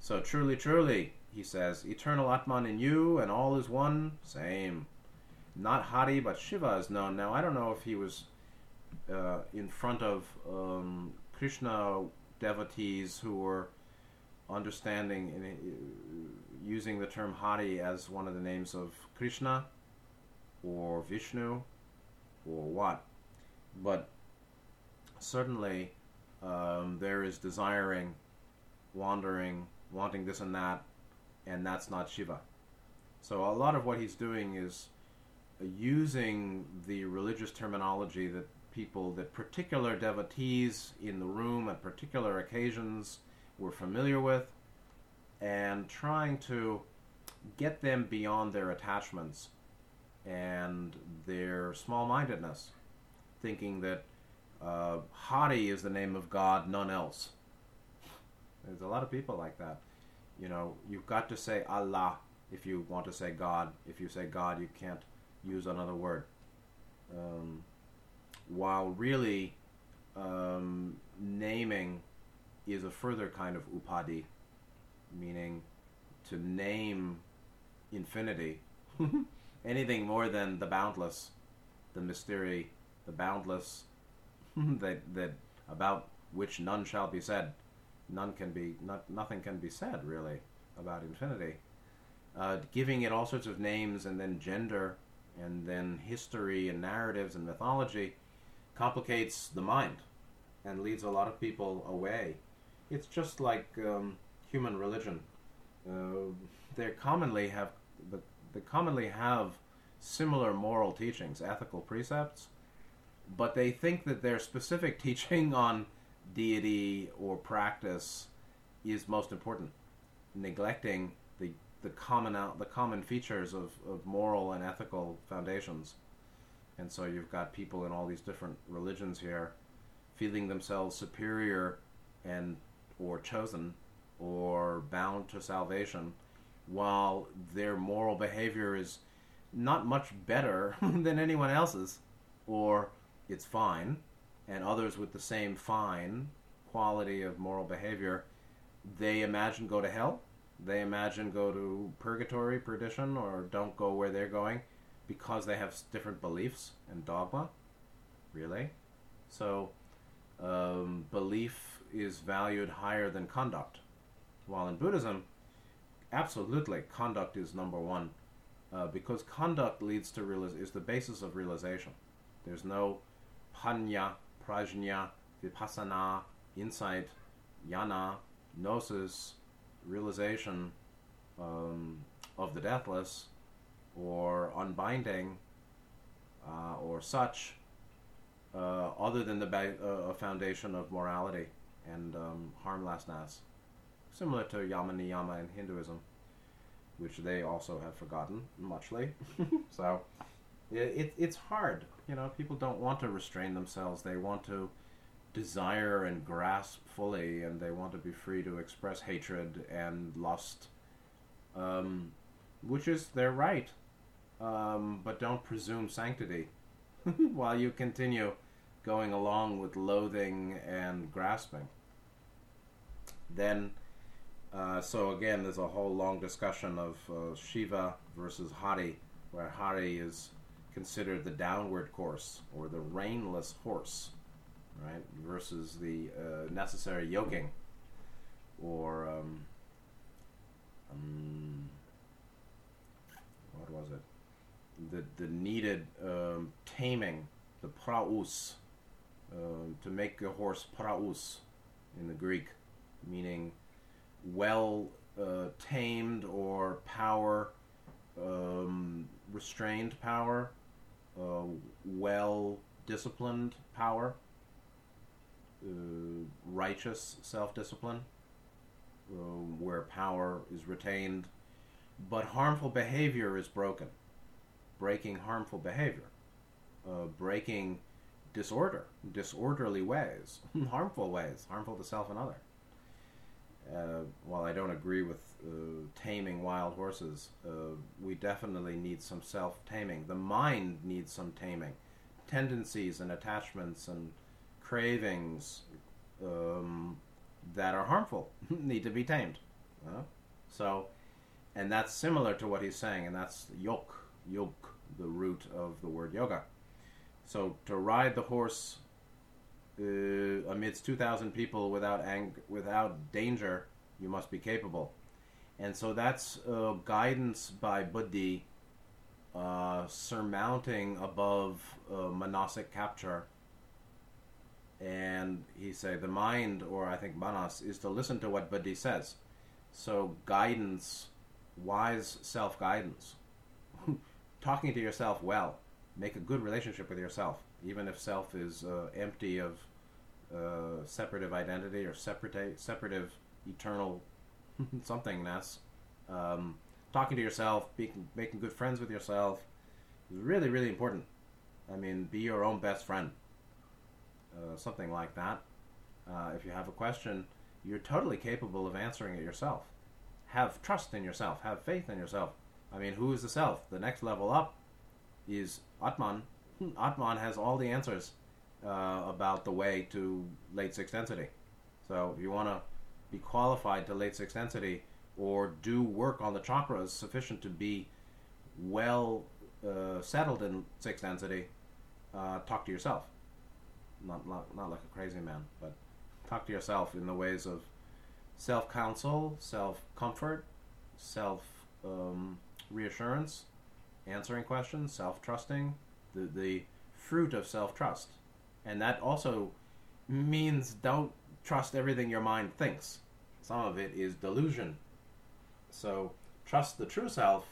[SPEAKER 1] So truly, truly, he says, eternal Atman in you and all is one, same. Not Hari, but Shiva is known. Now, I don't know if he was uh, in front of um, Krishna devotees who were understanding and uh, using the term Hari as one of the names of Krishna or Vishnu or what. But certainly um, there is desiring, wandering, wanting this and that, and that's not Shiva. So a lot of what he's doing is using the religious terminology that people, that particular devotees in the room at particular occasions were familiar with, and trying to get them beyond their attachments and their small mindedness, thinking that uh, Hari is the name of God, none else. There's a lot of people like that. You know, you've got to say Allah if you want to say God. If you say God, you can't use another word. Um, while really um, naming is a further kind of upadi, meaning to name infinity, anything more than the boundless, the mystery, the boundless, that that about which none shall be said. None can be not, nothing can be said really about infinity. Uh, giving it all sorts of names and then gender and then history and narratives and mythology complicates the mind and leads a lot of people away. It's just like um, human religion. Uh, they commonly have the, they commonly have similar moral teachings, ethical precepts, but they think that their specific teaching on deity or practice is most important, neglecting the common out, the common features of, of moral and ethical foundations. And so you've got people in all these different religions here feeling themselves superior and or chosen or bound to salvation while their moral behavior is not much better than anyone else's or it's fine, and others with the same fine quality of moral behavior, they imagine go to hell. They imagine go to purgatory, perdition, or don't go where they're going because they have different beliefs and dogma. Really? So, um, belief is valued higher than conduct. While in Buddhism, absolutely, conduct is number one uh, because conduct leads to realize is the basis of realization. There's no panya, prajna, vipassana, insight, jnana, gnosis, realization um, of the deathless, or unbinding, uh, or such, uh, other than the ba- uh, foundation of morality and um, harmlessness, similar to yama niyama in Hinduism, which they also have forgotten muchly. so it, it's hard. You know, people don't want to restrain themselves. They want to desire and grasp fully, and they want to be free to express hatred and lust, um, which is their right. Um, but don't presume sanctity while you continue going along with loathing and grasping. Then, uh, so again, there's a whole long discussion of uh, Shiva versus Hari, where Hari is considered the downward course or the reinless horse, right? Versus the uh, necessary yoking or um, um, what was it? The the needed um, taming, the praus, um, to make a horse praus in the Greek, meaning well uh, tamed or power, um, restrained power, uh, well disciplined power, righteous self discipline, uh, where power is retained, but harmful behavior is broken. Breaking harmful behavior, uh, breaking disorder, disorderly ways, harmful ways, harmful to self and other. Uh, while I don't agree with uh, taming wild horses, uh, we definitely need some self taming. The mind needs some taming. tendencies and attachments and cravings um, that are harmful need to be tamed. So, and that's similar to what he's saying, and that's yoke, yoke, the root of the word yoga. So to ride the horse uh, amidst two thousand people without ang- without danger, you must be capable, and so that's uh, guidance by buddhi, uh, surmounting above uh, manasic capture. And he say the mind, or I think manas, is to listen to what buddhi says. So guidance, wise self guidance, talking to yourself well, make a good relationship with yourself, even if self is uh, empty of uh, separative identity or separate, separative eternal somethingness. Um, talking to yourself, making, making good friends with yourself is really, really important. I mean, be your own best friend. Uh, something like that. Uh, if you have a question, you're totally capable of answering it yourself. Have trust in yourself. Have faith in yourself. I mean, who is the self? The next level up is Atman. Atman has all the answers uh, about the way to late sixth density. So if you want to be qualified to late sixth density or do work on the chakras sufficient to be well uh, settled in sixth density, uh, talk to yourself. Not, not, not like a crazy man, but talk to yourself in the ways of self counsel, self comfort, self um, reassurance, answering questions, self trusting, the, the fruit of self trust. And that also means don't trust everything your mind thinks. Some of it is delusion. So trust the true self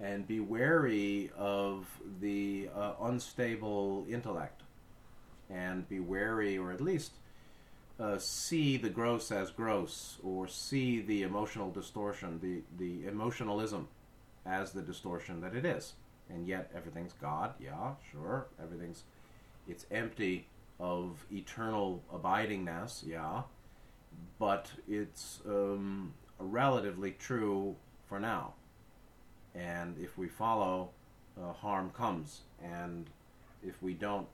[SPEAKER 1] and be wary of the uh, unstable intellect. And be wary, or at least uh, see the gross as gross, or see the emotional distortion, the, the emotionalism as the distortion that it is. And yet everything's God, yeah, sure. Everything's it's empty of eternal abidingness, yeah. But it's um, relatively true for now. And if we follow, uh, harm comes. And if we don't,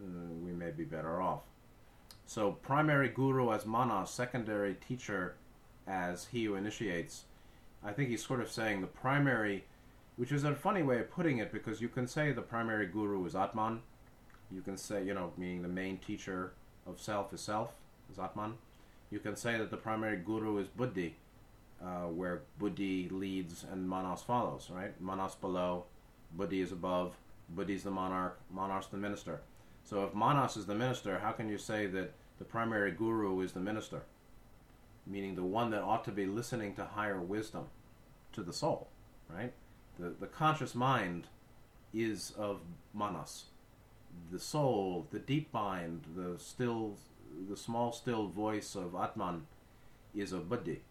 [SPEAKER 1] we may be better off. So, primary guru as mana, secondary teacher as he who initiates. I think he's sort of saying the primary which is a funny way of putting it because you can say the primary guru is Atman. You can say, you know, meaning the main teacher of self is self, is Atman. You can say that the primary guru is Buddhi, uh, where Buddhi leads and Manas follows, right? Manas below, Buddhi is above, Buddhi is the monarch, Manas the minister. So if Manas is the minister, how can you say that the primary guru is the minister? Meaning the one that ought to be listening to higher wisdom, to the soul, right? The, the conscious mind is of manas. The soul, the deep mind, the still, the small still voice of Atman is of buddhi.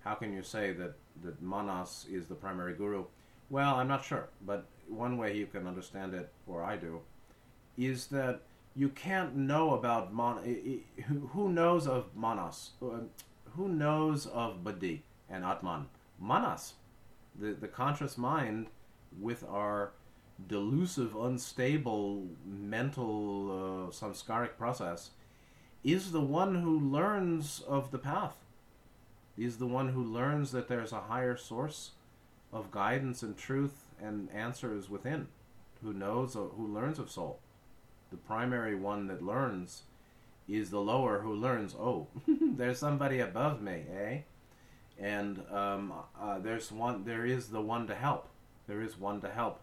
[SPEAKER 1] How can you say that, that manas is the primary guru? Well, I'm not sure, but one way you can understand it, or I do, is that you can't know about man. Who knows of manas? Uh, who knows of buddhi and atman? Manas the, the conscious mind with our delusive, unstable mental uh, samskaric process is the one who learns of the path. Is the one who learns that there's a higher source of guidance and truth and answers within, who knows, who learns of soul. The primary one that learns is the lower who learns, oh, there's somebody above me, eh? and um, uh, there's one there is the one to help. There is one to help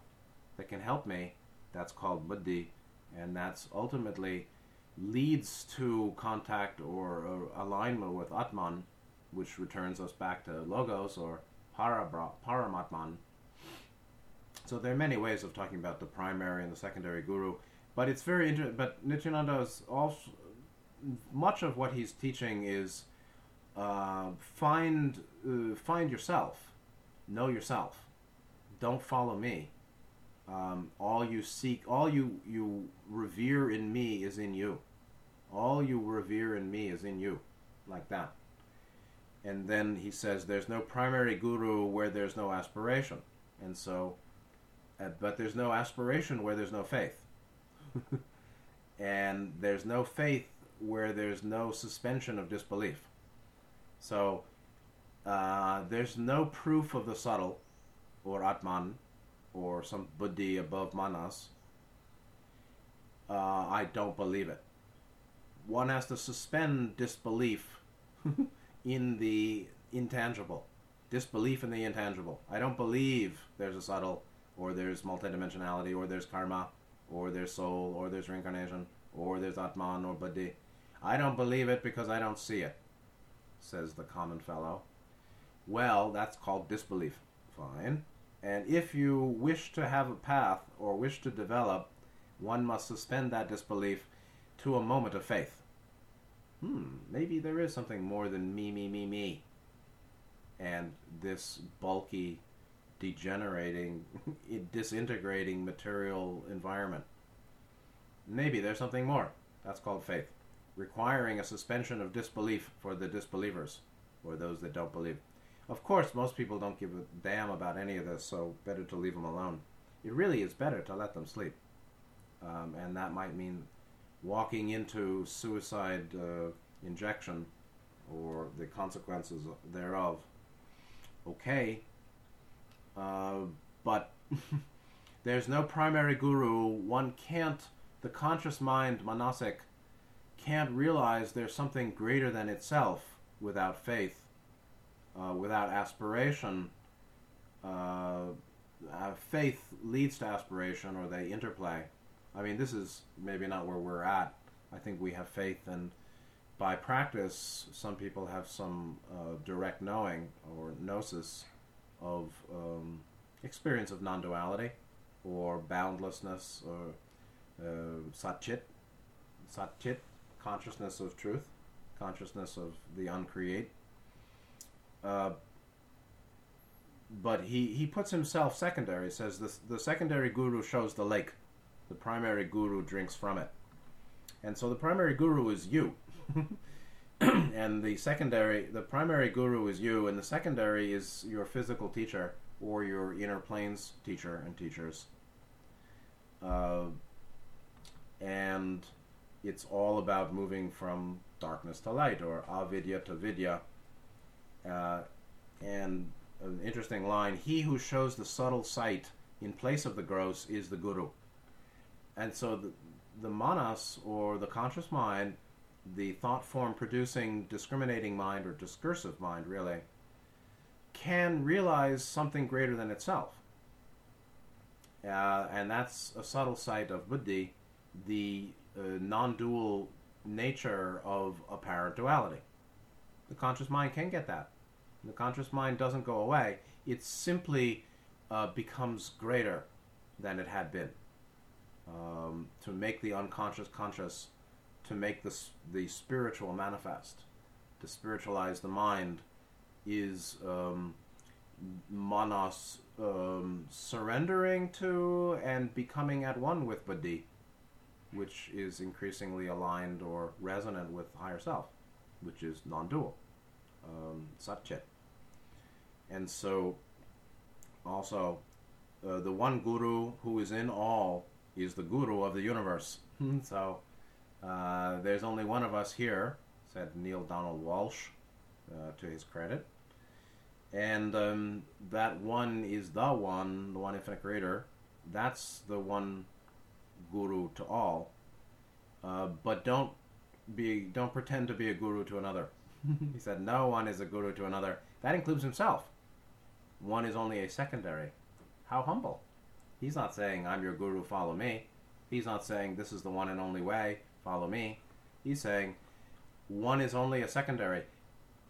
[SPEAKER 1] that can help me. That's called buddhi. And that's ultimately leads to contact or, alignment with atman which returns us back to logos or parabra, paramatman. So there are many ways of talking about the primary and the secondary guru but it's very interesting but nityananda is also much of what he's teaching is uh, find uh, find yourself, know yourself. Don't follow me. Um, all you seek, all you you revere in me is in you. All you revere in me is in you, like that. And then he says, "There's no primary guru where there's no aspiration," and so, uh, but there's no aspiration where there's no faith. and there's no faith where there's no suspension of disbelief. So uh, there's no proof of the subtle or Atman or some buddhi above manas. Uh, I don't believe it. One has to suspend disbelief in the intangible. Disbelief in the intangible. I don't believe there's a subtle, or there's multidimensionality, or there's karma, or there's soul, or there's reincarnation, or there's Atman or Buddhi. I don't believe it because I don't see it, says the common fellow. Well, that's called disbelief. Fine. And if you wish to have a path or wish to develop, one must suspend that disbelief to a moment of faith. Hmm, maybe there is something more than me, me, me, me. And this bulky, degenerating, disintegrating material environment. Maybe there's something more. That's called faith, requiring a suspension of disbelief for the disbelievers, or those that don't believe. Of course, most people don't give a damn about any of this, so better to leave them alone. It really is better to let them sleep. Um, and that might mean walking into suicide uh, injection or the consequences thereof. Okay, uh, but there's no primary guru. One can't, the conscious mind, manasic, can't realize there's something greater than itself without faith uh, without aspiration, uh, uh, faith leads to aspiration or they interplay. I mean, this is maybe not where we're at. I think we have faith, and by practice, some people have some uh, direct knowing or gnosis of um, experience of non duality or boundlessness or uh, satchit, satchit, consciousness of truth, consciousness of the uncreate. Uh, but he, he puts himself secondary. Says the the secondary guru shows the lake, the primary guru drinks from it, and so the primary guru is you, and the secondary the primary guru is you, and the secondary is your physical teacher or your inner planes teacher and teachers. Uh, and it's all about moving from darkness to light or avidya to vidya uh, and an interesting line He who shows the subtle sight in place of the gross is the guru. And so the, the manas, or the conscious mind, the thought form producing discriminating mind, or discursive mind, really, can realize something greater than itself. Uh, and that's a subtle sight of buddhi, the uh, non dual nature of apparent duality. The conscious mind can get that. The conscious mind doesn't go away. It simply uh, becomes greater than it had been. Um, to make the unconscious conscious, to make the, the spiritual manifest, to spiritualize the mind, is um, manas um, surrendering to and becoming at one with buddhi, which is increasingly aligned or resonant with higher self, which is non dual, um, satchit. And so, also, uh, the one guru who is in all is the guru of the universe. So, uh, there's only one of us here, said Neale Donald Walsch, uh, to his credit. And um, that one is the one, the one infinite creator. That's the one guru to all. Uh, but don't be, don't pretend to be a guru to another. he said, no one is a guru to another. That includes himself one is only a secondary. How humble. He's not saying, I'm your guru, follow me. He's not saying, this is the one and only way, follow me. He's saying, one is only a secondary.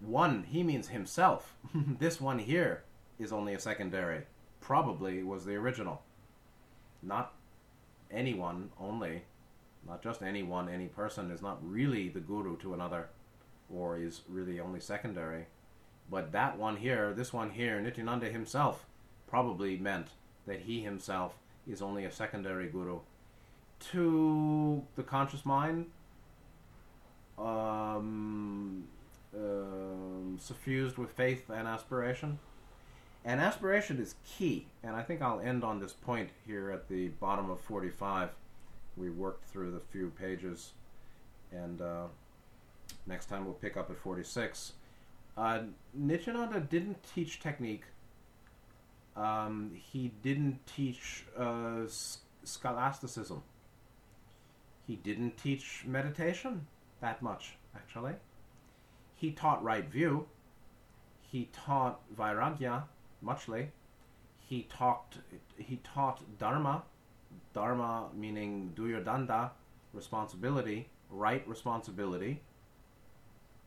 [SPEAKER 1] One, he means himself. this one here is only a secondary. Probably was the original. Not anyone only, not just anyone, any person is not really the guru to another, or is really only secondary. But that one here, this one here, Nityananda himself probably meant that he himself is only a secondary guru to the conscious mind, um, uh, suffused with faith and aspiration. And aspiration is key, and I think I'll end on this point here at the bottom of 45. we worked through the few pages, and uh, next time we'll pick up at 46. Uh, didn't teach technique. Um, he didn't teach uh, scholasticism. He didn't teach meditation that much, actually. He taught right view. He taught vairagya, muchly. He talked. He taught dharma. Dharma meaning do your danda, responsibility, right responsibility,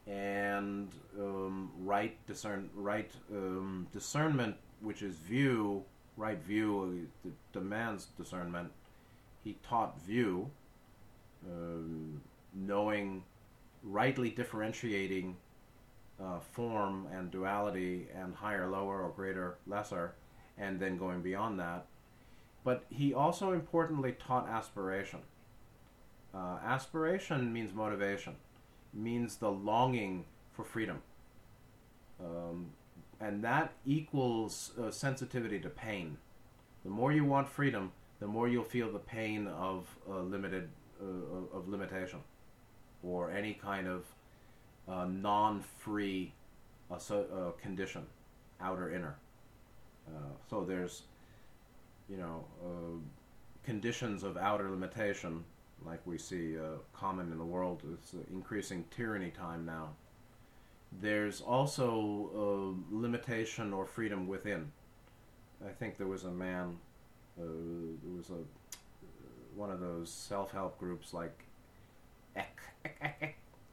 [SPEAKER 1] and um, right discern right um, discernment, which is view. Right view uh, demands discernment. He taught view, um, knowing, rightly differentiating uh, form and duality and higher, lower, or greater, lesser, and then going beyond that. But he also importantly taught aspiration. Uh, aspiration means motivation, means the longing for freedom. Um, and that equals uh, sensitivity to pain. The more you want freedom, the more you'll feel the pain of uh, limited uh, of limitation, or any kind of uh, non-free uh, so, uh, condition, outer inner. Uh, so there's, you know, uh, conditions of outer limitation, like we see common in the world. It's increasing tyranny time now. There's also limitation or freedom within. I think there was a man, there was a one of those self-help groups like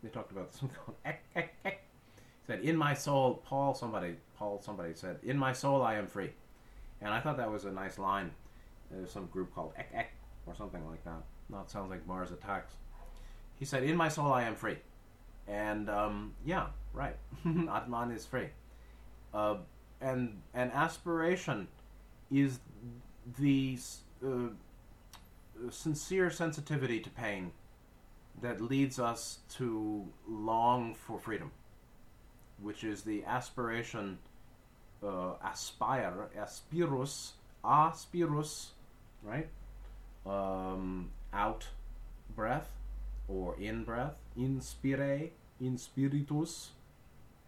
[SPEAKER 1] they talked about something called ek, ek, ek. said, "In my soul, Paul." Somebody, Paul, somebody said, "In my soul, I am free," and I thought that was a nice line. There's some group called Ek Ek or something like that. Not sounds like Mars Attacks. He said, "In my soul, I am free," and um, yeah, right. Atman is free, uh, and and aspiration is the uh, sincere sensitivity to pain that leads us to long for freedom, which is the aspiration, uh, aspire, aspirus, aspirus, right? Um, out breath or in breath, inspire, in spiritus,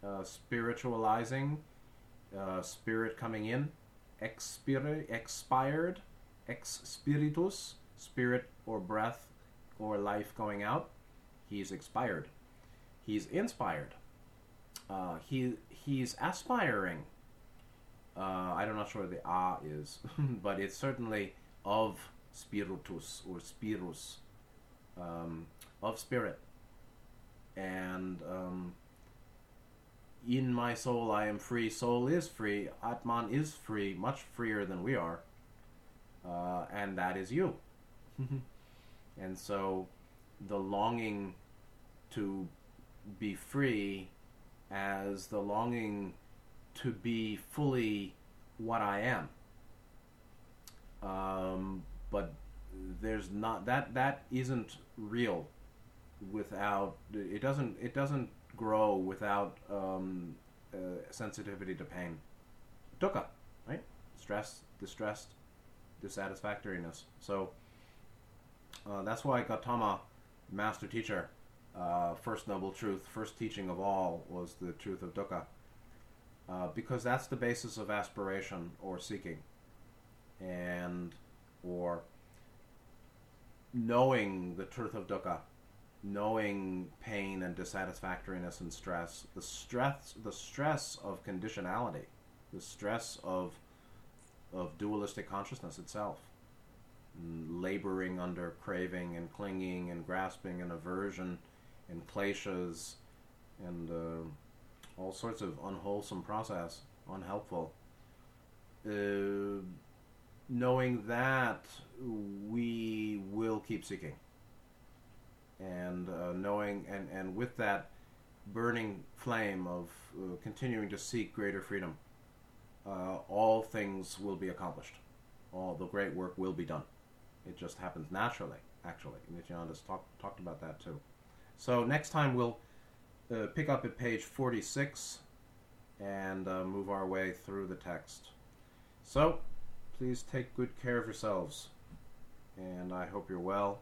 [SPEAKER 1] uh, spiritualizing, uh, spirit coming in, expire, expired, ex spiritus, spirit or breath or life going out, he's expired. He's inspired. Uh, he he's aspiring. Uh, I'm not sure what the a is, but it's certainly of spiritus or spirus, um, of spirit. And um, in my soul I am free. Soul is free. Atman is free, much freer than we are. Uh, and that is you. And so the longing to be free as the longing to be fully what I am. Um, but there's not that that isn't real without it doesn't it doesn't grow without um, uh, sensitivity to pain. Dukkha, right? Stress, distressed, dissatisfactoriness. So uh, that's why Gautama, master teacher, uh, first noble truth, first teaching of all was the truth of dukkha. Uh, because that's the basis of aspiration or seeking. And, or knowing the truth of dukkha, knowing pain and dissatisfactoriness and stress, the stress, the stress of conditionality, the stress of, of dualistic consciousness itself laboring under craving and clinging and grasping and aversion and kleshas and uh, all sorts of unwholesome process, unhelpful. Uh, knowing that we will keep seeking. And uh, knowing and, and with that burning flame of uh, continuing to seek greater freedom uh, all things will be accomplished. All the great work will be done it just happens naturally, actually. Nityananda's talk, talked about that too. So next time we'll uh, pick up at page 46 and uh, move our way through the text. So please take good care of yourselves. And I hope you're well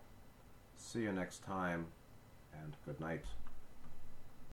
[SPEAKER 1] See you next time, and good night.